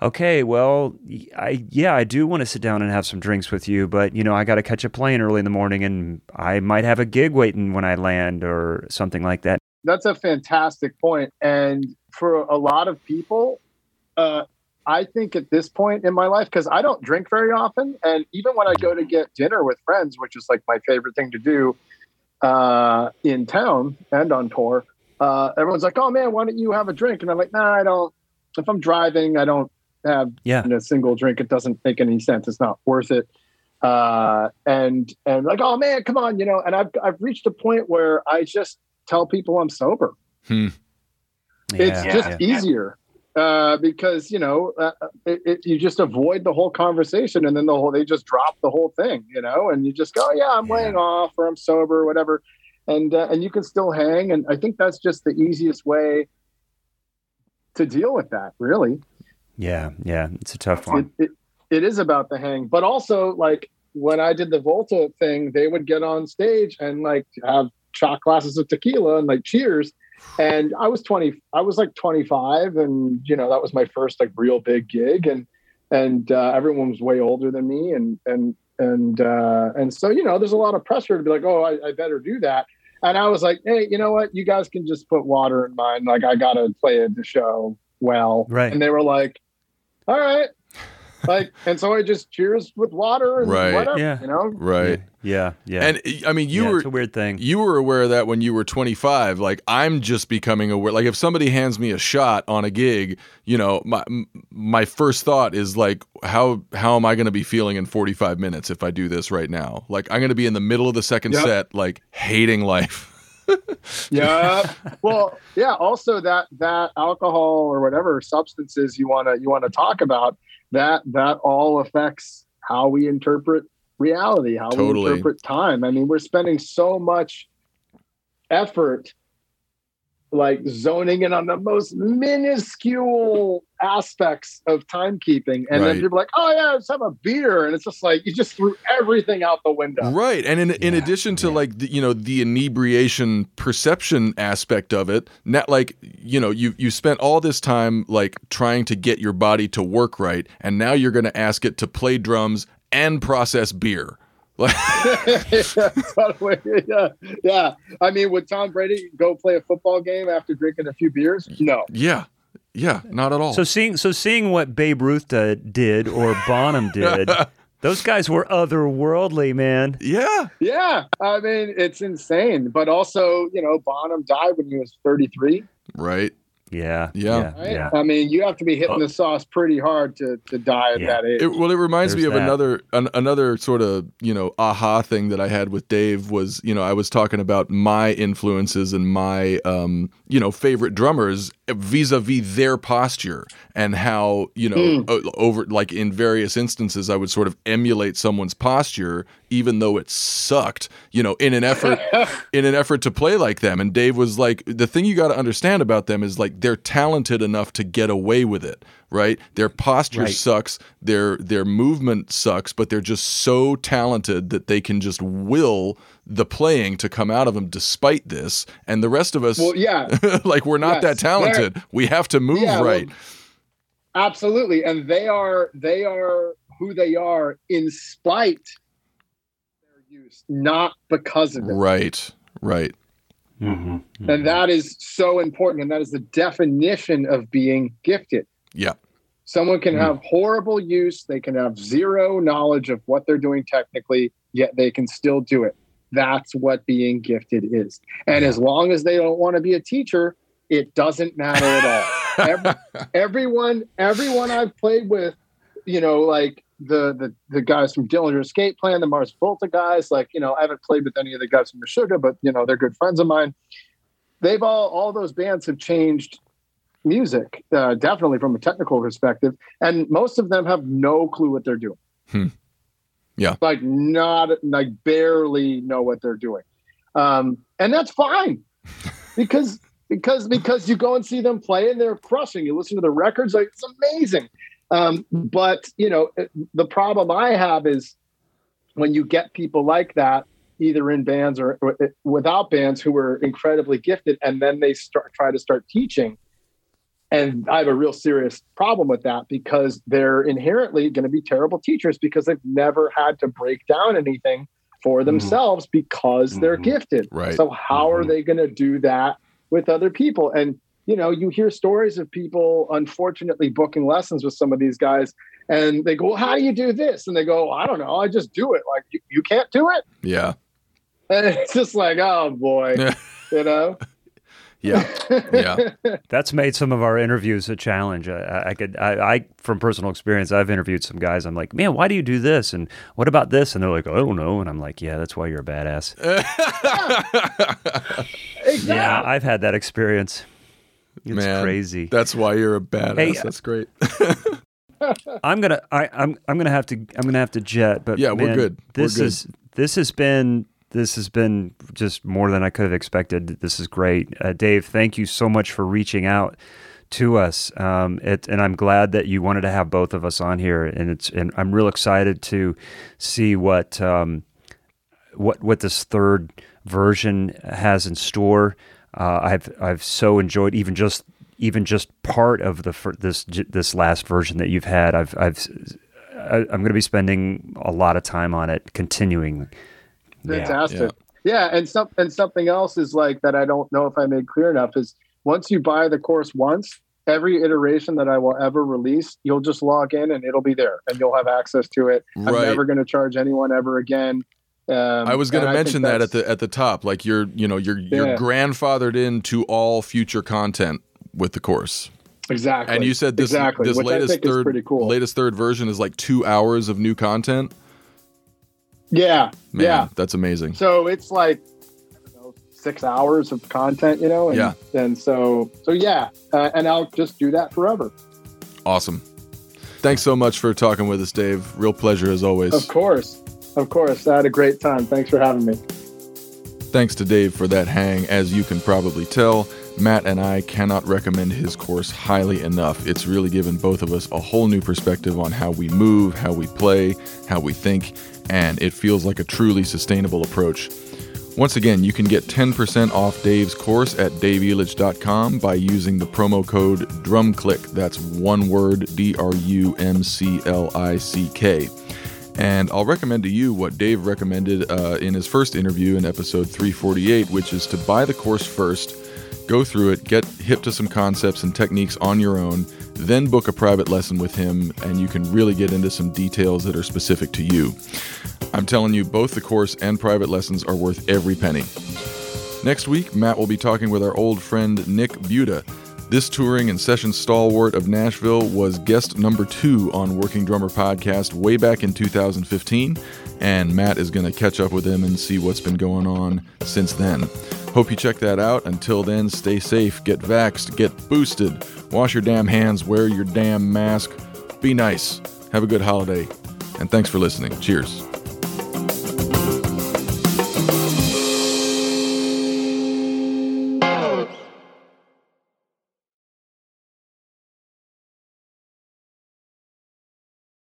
okay, well, I yeah, I do want to sit down and have some drinks with you, but you know, I got to catch a plane early in the morning, and I might have a gig waiting when I land or something like that. That's a fantastic. And for a lot of people, uh, I think at this point in my life, because I don't drink very often, and even when I go to get dinner with friends, which is like my favorite thing to do uh, in town and on tour, uh, everyone's like, "Oh man, why don't you have a drink?" And I'm like, "Nah, I don't. If I'm driving, I don't have Yeah. a single drink. It doesn't make any sense. It's not worth it." Uh, and and like, "Oh man, come on," you know. And I've I've reached a point where I just tell people I'm sober it's Yeah, just yeah. easier uh, because you know uh, it, it, you just avoid the whole conversation and then the whole they just drop the whole thing you know and you just go yeah i'm laying off or i'm sober or whatever. And uh, and you can still hang and i think that's just the easiest way to deal with that really. Yeah, yeah, it's a tough one. it, it, it is about the hang but also like when i did the volta thing they would get on stage and like have shot glasses of tequila and like cheers and i was 20 i was like 25 and you know that was my first like real big gig and and uh, everyone was way older than me and and and uh and so you know there's a lot of pressure to be like oh i, I better do that and i was like hey you know what you guys can just put water in mine like i gotta play the show well Right. and they were like all right like and so i just cheers with water and Right. whatever Yeah. you know right. Yeah, yeah. And I mean, you Yeah, were it's a weird thing. you were aware of that when you were 25 like i'm just becoming aware like if somebody hands me a shot on a gig you know my my first thought is like how how am i going to be feeling in 45 minutes if i do this right now like i'm going to be in the middle of the second Yep. set like hating life yeah well yeah also that that alcohol or whatever substances you want to you want to talk about that that all affects how we interpret reality how Totally. we interpret time i mean we're spending so much effort like zoning in on the most minuscule aspects of timekeeping. And Right. then people are like, oh, yeah, let's have a beer. And it's just like, you just threw everything out the window. Right, and in in addition to yeah. like the, you know the inebriation perception aspect of it, not like you know you you spent all this time like trying to get your body to work right, and now you're going to ask it to play drums and process beer. Yeah, totally. yeah, yeah. I mean, would Tom Brady go play a football game after drinking a few beers? No. yeah, yeah, not at all. So seeing so seeing what Babe Ruth uh, did or Bonham did, those guys were otherworldly, man. yeah, Yeah, I mean, it's insane. But also, you know, Bonham died when he was 33. right. Yeah, Yeah. Right? yeah. I mean, you have to be hitting Oh. the sauce pretty hard to, to die at Yeah. that age. It, well, it reminds me of that. another an, another sort of you know aha thing that I had with Dave was you know I was talking about my influences and my um, you know favorite drummers vis-a-vis their posture and how you know o- over like in various instances I would sort of emulate someone's posture even though it sucked you know in an effort in an effort to play like them. And Dave was like the thing you got to understand about them is like they're talented enough to get away with it right? Their posture Right. sucks their their movement sucks but they're just so talented that they can just will the playing to come out of them despite this and the rest of us well, yeah, like we're not Yes, that talented we have to move Yeah, well, right absolutely. And they are they are who they are in spite of their use, not because of it. right right Mhm, mhm. And that is so important. And that is the definition of being gifted. yeah Someone can Mm. have horrible use, they can have zero knowledge of what they're doing technically, yet they can still do it. That's what being gifted is. And as long as they don't want to be a teacher, it doesn't matter at all. Every, everyone, everyone I've played with, you know, like the the the guys from Dillinger Escape Plan, the Mars Volta guys, like, you know, I haven't played with any of the guys from Meshuggah, but you know, they're good friends of mine. They've all all those bands have changed music, uh, definitely from a technical perspective, and most of them have no clue what they're doing. Hmm. Yeah. like not like barely know what they're doing, um, and that's fine because because because you go and see them play and they're crushing. You listen to the records, like it's amazing. Um, but you know, the problem I have is when you get people like that, either in bands or, or without bands, who are incredibly gifted, and then they start try to start teaching. And I have a real serious problem with that because they're inherently going to be terrible teachers because they've never had to break down anything for themselves because they're Mhm. gifted. Right. So how are Mhm. they going to do that with other people? And you know, you hear stories of people unfortunately booking lessons with some of these guys, and they go, well, "How do you do this?" And they go, "I don't know. I just do it." Like you, you can't do it, yeah and it's just like, oh boy, you know. Yeah yeah That's made some of our interviews a challenge. I, I could, I, I, from personal experience, I've interviewed some guys. I'm like, man, why do you do this? And what about this? And they're like, I don't know. And I'm like, yeah, that's why you're a badass. exactly. Yeah, I've had that experience. It's Man, crazy. that's why you're a badass Hey, that's uh, great I'm gonna, I, I'm, I'm gonna have to, I'm gonna have to jet. But Yeah, we're man, good. We're This good. is, this has been, this has been just more than I could have expected. This is great, uh, Dave. Thank you so much for reaching out to us. Um, it, and I'm glad that you wanted to have both of us on here. And it's, and I'm real excited to see what, um, what, what this third version has in store. Uh, I've, I've so enjoyed even just, even just part of the this this last version that you've had. I've I've I, I'm going to be spending a lot of time on it, continuing. Yeah. Fantastic. Yeah. and some and something else is like that I don't know if I made clear enough is once you buy the course once, every iteration that I will ever release, you'll just log in and it'll be there and you'll have access to it. I'm Right. never going to charge anyone ever again. Um, I was going to mention that at the at the top, like you're you know you're you're Yeah. grandfathered into all future content with the course, exactly. and you said this exactly, this which latest third pretty cool. latest third version is like two hours of new content. Yeah, Man, yeah. that's amazing. So it's like know, six hours of content, you know. And, Yeah. And so so yeah, uh, and I'll just do that forever. Awesome. Thanks so much for talking with us, Dave. Real pleasure as always. Of course, of course. I had a great time. Thanks for having me. Thanks to Dave for that hang. As you can probably tell, Matt and I cannot recommend his course highly enough. It's really given both of us a whole new perspective on how we move, how we play, how we think, and it feels like a truly sustainable approach. Once again, you can get 10% off Dave's course at daveelitch.com by using the promo code DRUMCLICK. That's one word D R U M C L I C K. And I'll recommend to you what Dave recommended uh, in his first interview in episode 348, which is to buy the course first, go through it, get hip to some concepts and techniques on your own, then book a private lesson with him, and you can really get into some details that are specific to you. I'm telling you, both the course and private lessons are worth every penny. Next week, Matt will be talking with our old friend Nick Buda. This touring and session stalwart of Nashville was guest number two on Working Drummer Podcast way back in 2015, and Matt is going to catch up with him and see what's been going on since then. Hope you check that out. Until then, stay safe, get vaxxed, get boosted, wash your damn hands, wear your damn mask, be nice, have a good holiday, and thanks for listening. Cheers.